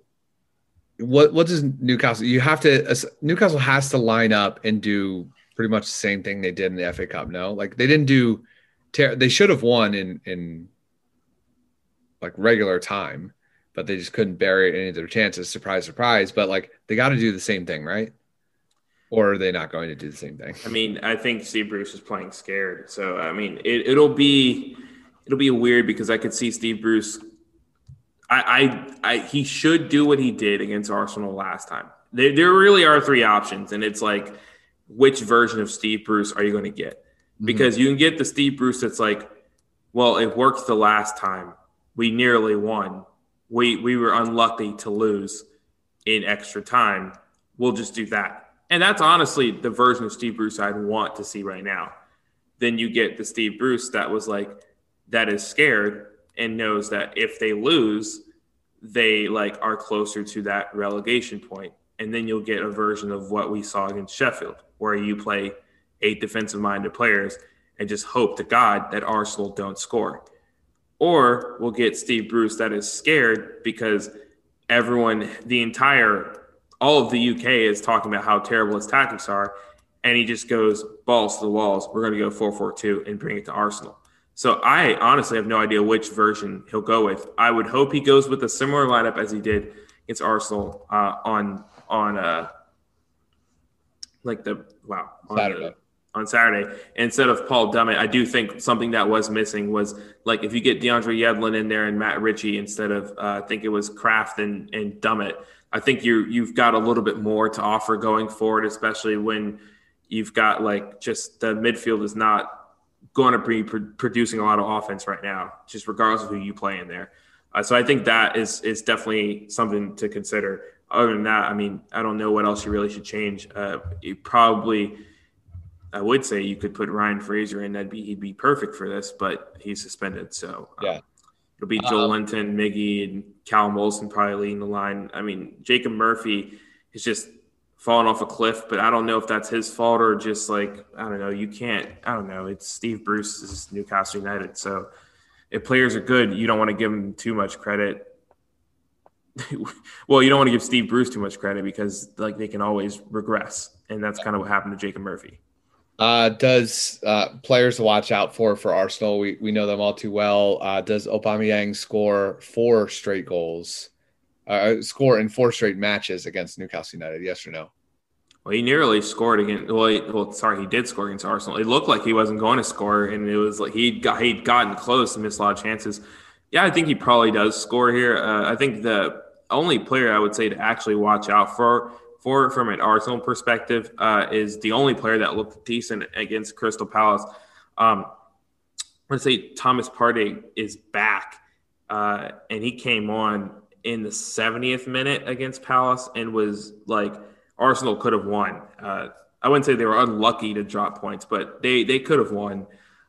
what what does Newcastle you have to Newcastle has to line up and do pretty much the same thing they did in the FA Cup. No, like they didn't do. They should have won in in like regular time, but they just couldn't bury any of their chances. Surprise, surprise. But like they got to do the same thing, right? Or are they not going to do the same thing? I mean, I think Steve Bruce is playing scared. So I mean, it, it'll be it'll be weird because I could see Steve Bruce. I, I, I he should do what he did against Arsenal last time. There, there really are three options, and it's like, which version of Steve Bruce are you going to get? Mm-hmm. Because mm-hmm. you can get the Steve Bruce that's like, well, it worked the last time. We nearly won. We we were unlucky to lose in extra time. We'll just do that. And that's honestly the version of Steve Bruce I'd want to see right now. Then you get the Steve Bruce that was like, that is scared and knows that if they lose, they like are closer to that relegation point. And then you'll get a version of what we saw against Sheffield, where you play eight defensive minded players and just hope to God that Arsenal don't score. Or we'll get Steve Bruce that is scared because everyone, the entire, all of the UK is talking about how terrible his tactics are. And he just goes balls to the walls. We're going to go 4 4 2 and bring it to Arsenal. So I honestly have no idea which version he'll go with. I would hope he goes with a similar lineup as he did against Arsenal uh, on on uh, like the wow on Saturday. On Saturday instead of Paul Dummett. I do think something that was missing was like if you get DeAndre Yedlin in there and Matt Ritchie instead of uh, I think it was Krafth and, and Dummett. I think you you've got a little bit more to offer going forward, especially when you've got like just the midfield is not going to be pro- producing a lot of offense right now, just regardless of who you play in there. Uh, so I think that is is definitely something to consider. Other than that, I mean, I don't know what else you really should change. Uh, you probably, I would say you could put Ryan Fraser in. That'd be he'd be perfect for this, but he's suspended. So um, yeah, it'll be Joelinton, um, Miggy, and Callum Wilson probably leading the line. I mean, Jacob Murphy is just falling off a cliff, but I don't know if that's his fault or just like I don't know. You can't. I don't know. It's Steve Bruce's Newcastle United, so if players are good, you don't want to give them too much credit. well, you don't want to give Steve Bruce too much credit because like they can always regress, and that's kind of what happened to Jacob Murphy. Uh, does uh, players to watch out for for Arsenal? We we know them all too well. Uh, does Aubameyang score four straight goals? Uh, score in four straight matches against Newcastle United? Yes or no? Well, he nearly scored against. Well, he, well, sorry, he did score against Arsenal. It looked like he wasn't going to score, and it was like he got he'd gotten close and missed a lot of chances. Yeah, I think he probably does score here. Uh, I think the only player I would say to actually watch out for for from an Arsenal perspective uh, is the only player that looked decent against Crystal Palace. Um, let's say Thomas Partey is back, uh, and he came on in the 70th minute against Palace and was like Arsenal could have won. Uh, I wouldn't say they were unlucky to drop points, but they they could have won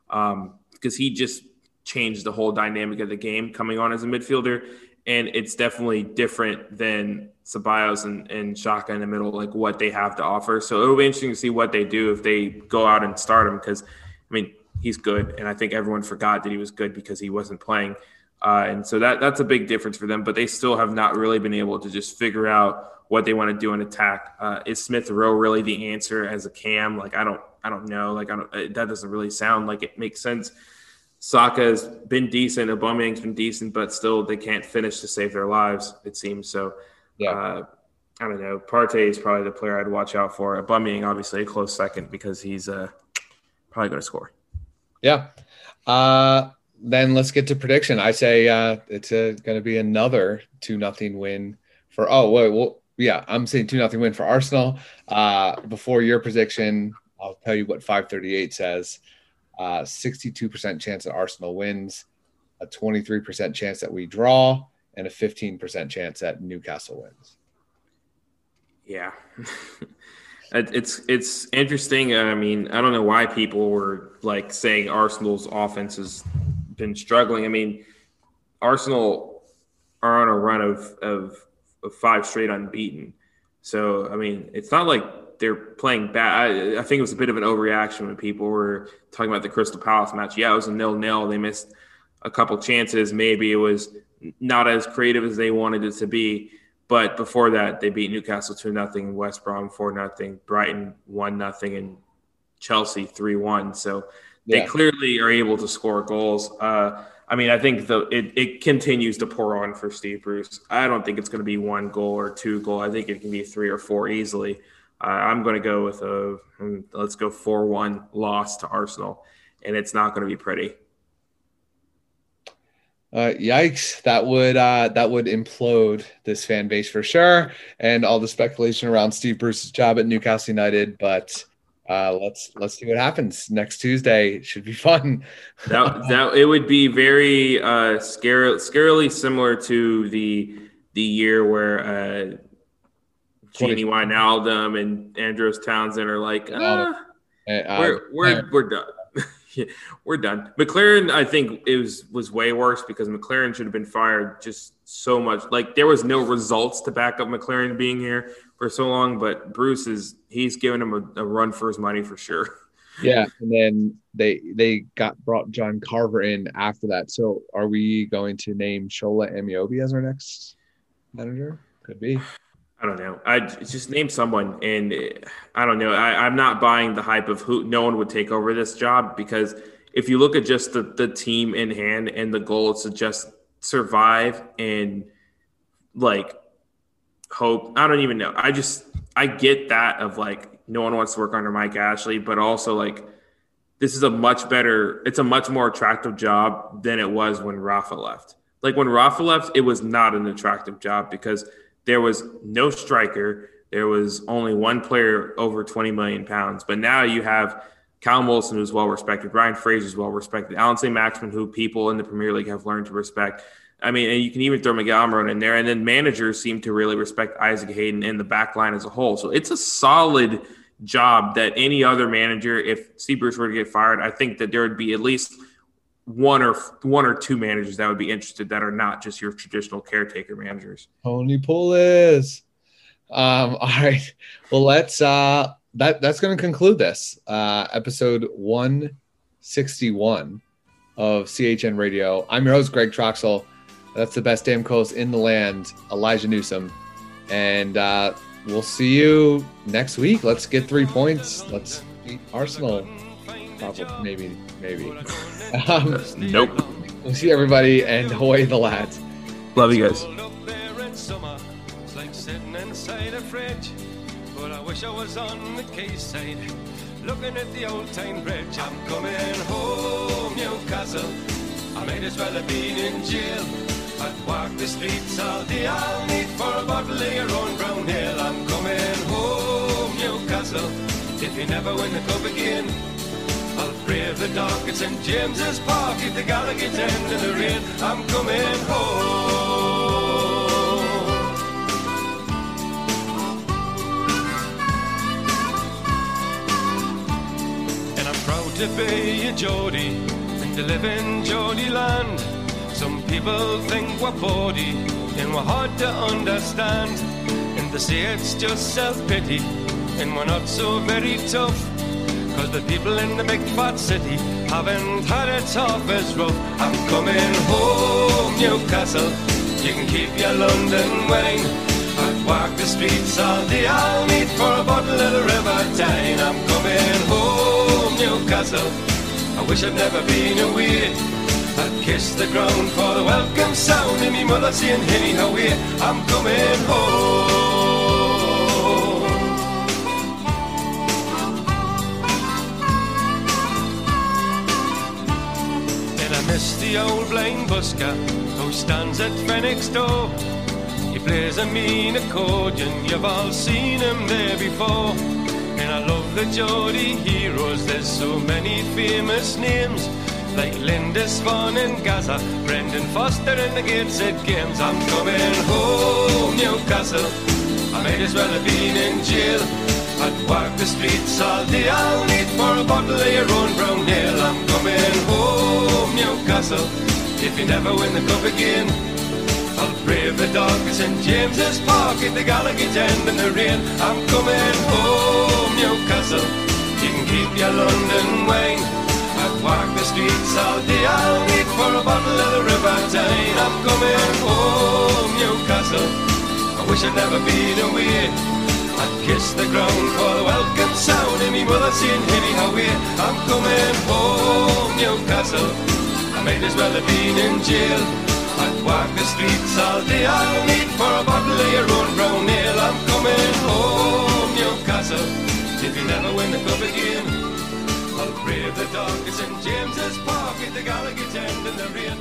because um, he just changed the whole dynamic of the game coming on as a midfielder, and it's definitely different than Ceballos and, and Xhaka in the middle, like what they have to offer. So it'll be interesting to see what they do if they go out and start him because, I mean, he's good, and I think everyone forgot that he was good because he wasn't playing. Uh, and so that that's a big difference for them, but they still have not really been able to just figure out what they want to do in attack. Uh, is Smith Rowe really the answer as a cam? Like I don't I don't know. Like I don't that doesn't really sound like it makes sense. Saka has been decent, Aubameyang's been decent, but still they can't finish to save their lives. It seems so. Yeah. Uh, I don't know. Partey is probably the player I'd watch out for. Bumming, obviously, a close second because he's uh, probably going to score. Yeah. Uh, then let's get to prediction. I say uh, it's going to be another two nothing win for. Oh wait, well, yeah, I'm saying two nothing win for Arsenal. Uh, before your prediction, I'll tell you what 538 says. Uh, 62% chance that Arsenal wins, a 23% chance that we draw, and a 15% chance that Newcastle wins. Yeah. it's it's interesting. I mean, I don't know why people were like saying Arsenal's offense has been struggling. I mean, Arsenal are on a run of, of, of five straight unbeaten. So, I mean, it's not like they're playing bad. I, I, think it was a bit of an overreaction when people were talking about the Crystal Palace match. Yeah, it was a nil nil. They missed a couple chances. Maybe it was not as creative as they wanted it to be. But before that, they beat Newcastle two nothing, West Brom four nothing, Brighton one nothing, and Chelsea three one. So they yeah. clearly are able to score goals. Uh, I mean, I think the it, it continues to pour on for Steve Bruce. I don't think it's going to be one goal or two goal. I think it can be three or four easily. Uh, I'm going to go with a hmm, let's go four one loss to Arsenal, and it's not going to be pretty. Uh, yikes! That would uh, that would implode this fan base for sure, and all the speculation around Steve Bruce's job at Newcastle United. But uh, let's let's see what happens next Tuesday. It should be fun. that that it would be very uh, scary, scarily similar to the the year where uh, Wijnaldum and Andros Townsend are like, uh, we're we're we're done. we're done. McClaren, I think it was was way worse because McClaren should have been fired just so much. Like there was no results to back up McClaren being here for so long, but Bruce is he's giving him a, a run for his money for sure. Yeah, and then they they got brought John Carver in after that. So are we going to name Shola Ameobi as our next manager? Could be. I don't know. I just name someone, and I don't know. I, am not buying the hype of who no one would take over this job because if you look at just the, the team in hand and the goal is to just survive and like hope. I don't even know. I just I get that of like no one wants to work under Mike Ashley, but also like this is a much better. It's a much more attractive job than it was when Rafa left. Like when Rafa left, it was not an attractive job because there was no striker. There was only one player over 20 million pounds. But now you have Callum Wilson, who's well respected, Ryan Fraser is well respected, Allan Saint-Maximin, who people in the Premier League have learned to respect. I mean, and you can even throw Miguel Almiron in there. And then managers seem to really respect Isaac Hayden and the back line as a whole. So it's a solid job that any other manager, if Bruce were to get fired, I think that there would be at least one or one or two managers that would be interested that are not just your traditional caretaker managers. Tony Pulis. Um, all right. Well, let's uh that that's gonna conclude this uh episode 161 of CHN Radio. I'm your host, Greg Troxel. That's the best damn coast in the land, Elijah Newsom. And uh we'll see you next week. Let's get three points. Let's beat Arsenal. Probably maybe, maybe. Um, nope. We'll see everybody and away the lads. Love you guys. But I wish I was on the quayside, looking at the old Tyne Bridge. I'm coming home, Newcastle. I might as well have been in jail. I'd walk the streets all day. I'll need for a bottle of your own brown ale. I'm coming home, Newcastle. If you never win the cup again. The dark at St. James's Park if the Gallowgate end in the rain. I'm coming home. And I'm proud to be a Geordie and to live in Geordie land. Some people think we're bawdy and we're hard to understand. And they say it's just self-pity and we're not so very tough. Cause the people in the big fat city haven't had it tough as rough. I'm coming home, Newcastle. You can keep your London wine. I'd walk the streets all day. I'll meet for a bottle of the River Tyne. I'm coming home, Newcastle. I wish I'd never been away. I'd kiss the ground for the welcome sound of me mother saying, Henny, how we I'm coming home. The old blind busker who stands at Fenwick's door. He plays a mean accordion, you've all seen him there before. And I love the Geordie heroes, there's so many famous names. Like Lindisfarne and Gazza, Brendan Foster and the Gateshead Games. I'm coming home, Newcastle. I might as well have been in jail. I'd walk the streets all day, I'll need for a bottle of your own brown ale. I'm coming home, Newcastle. If you never win the cup again, I'll brave the dark at St. James's Park at the Gallowgate end in the rain. I'm coming home, Newcastle. You can keep your London wine. I've walked the streets all day, I'll need for a bottle of the River Tyne. I'm coming home, Newcastle. I wish I'd never been away. I'd kiss the ground for the welcome sound of me mother saying, Henny, how we're, I'm coming home, Newcastle. I might as well have been in jail. I'd walk the streets all day, I'll need for a bottle of your own brown ale. I'm coming home, Newcastle. If you never win the cup again. I'll brave the dark St. James's Park at the Gallowgate end in the rain.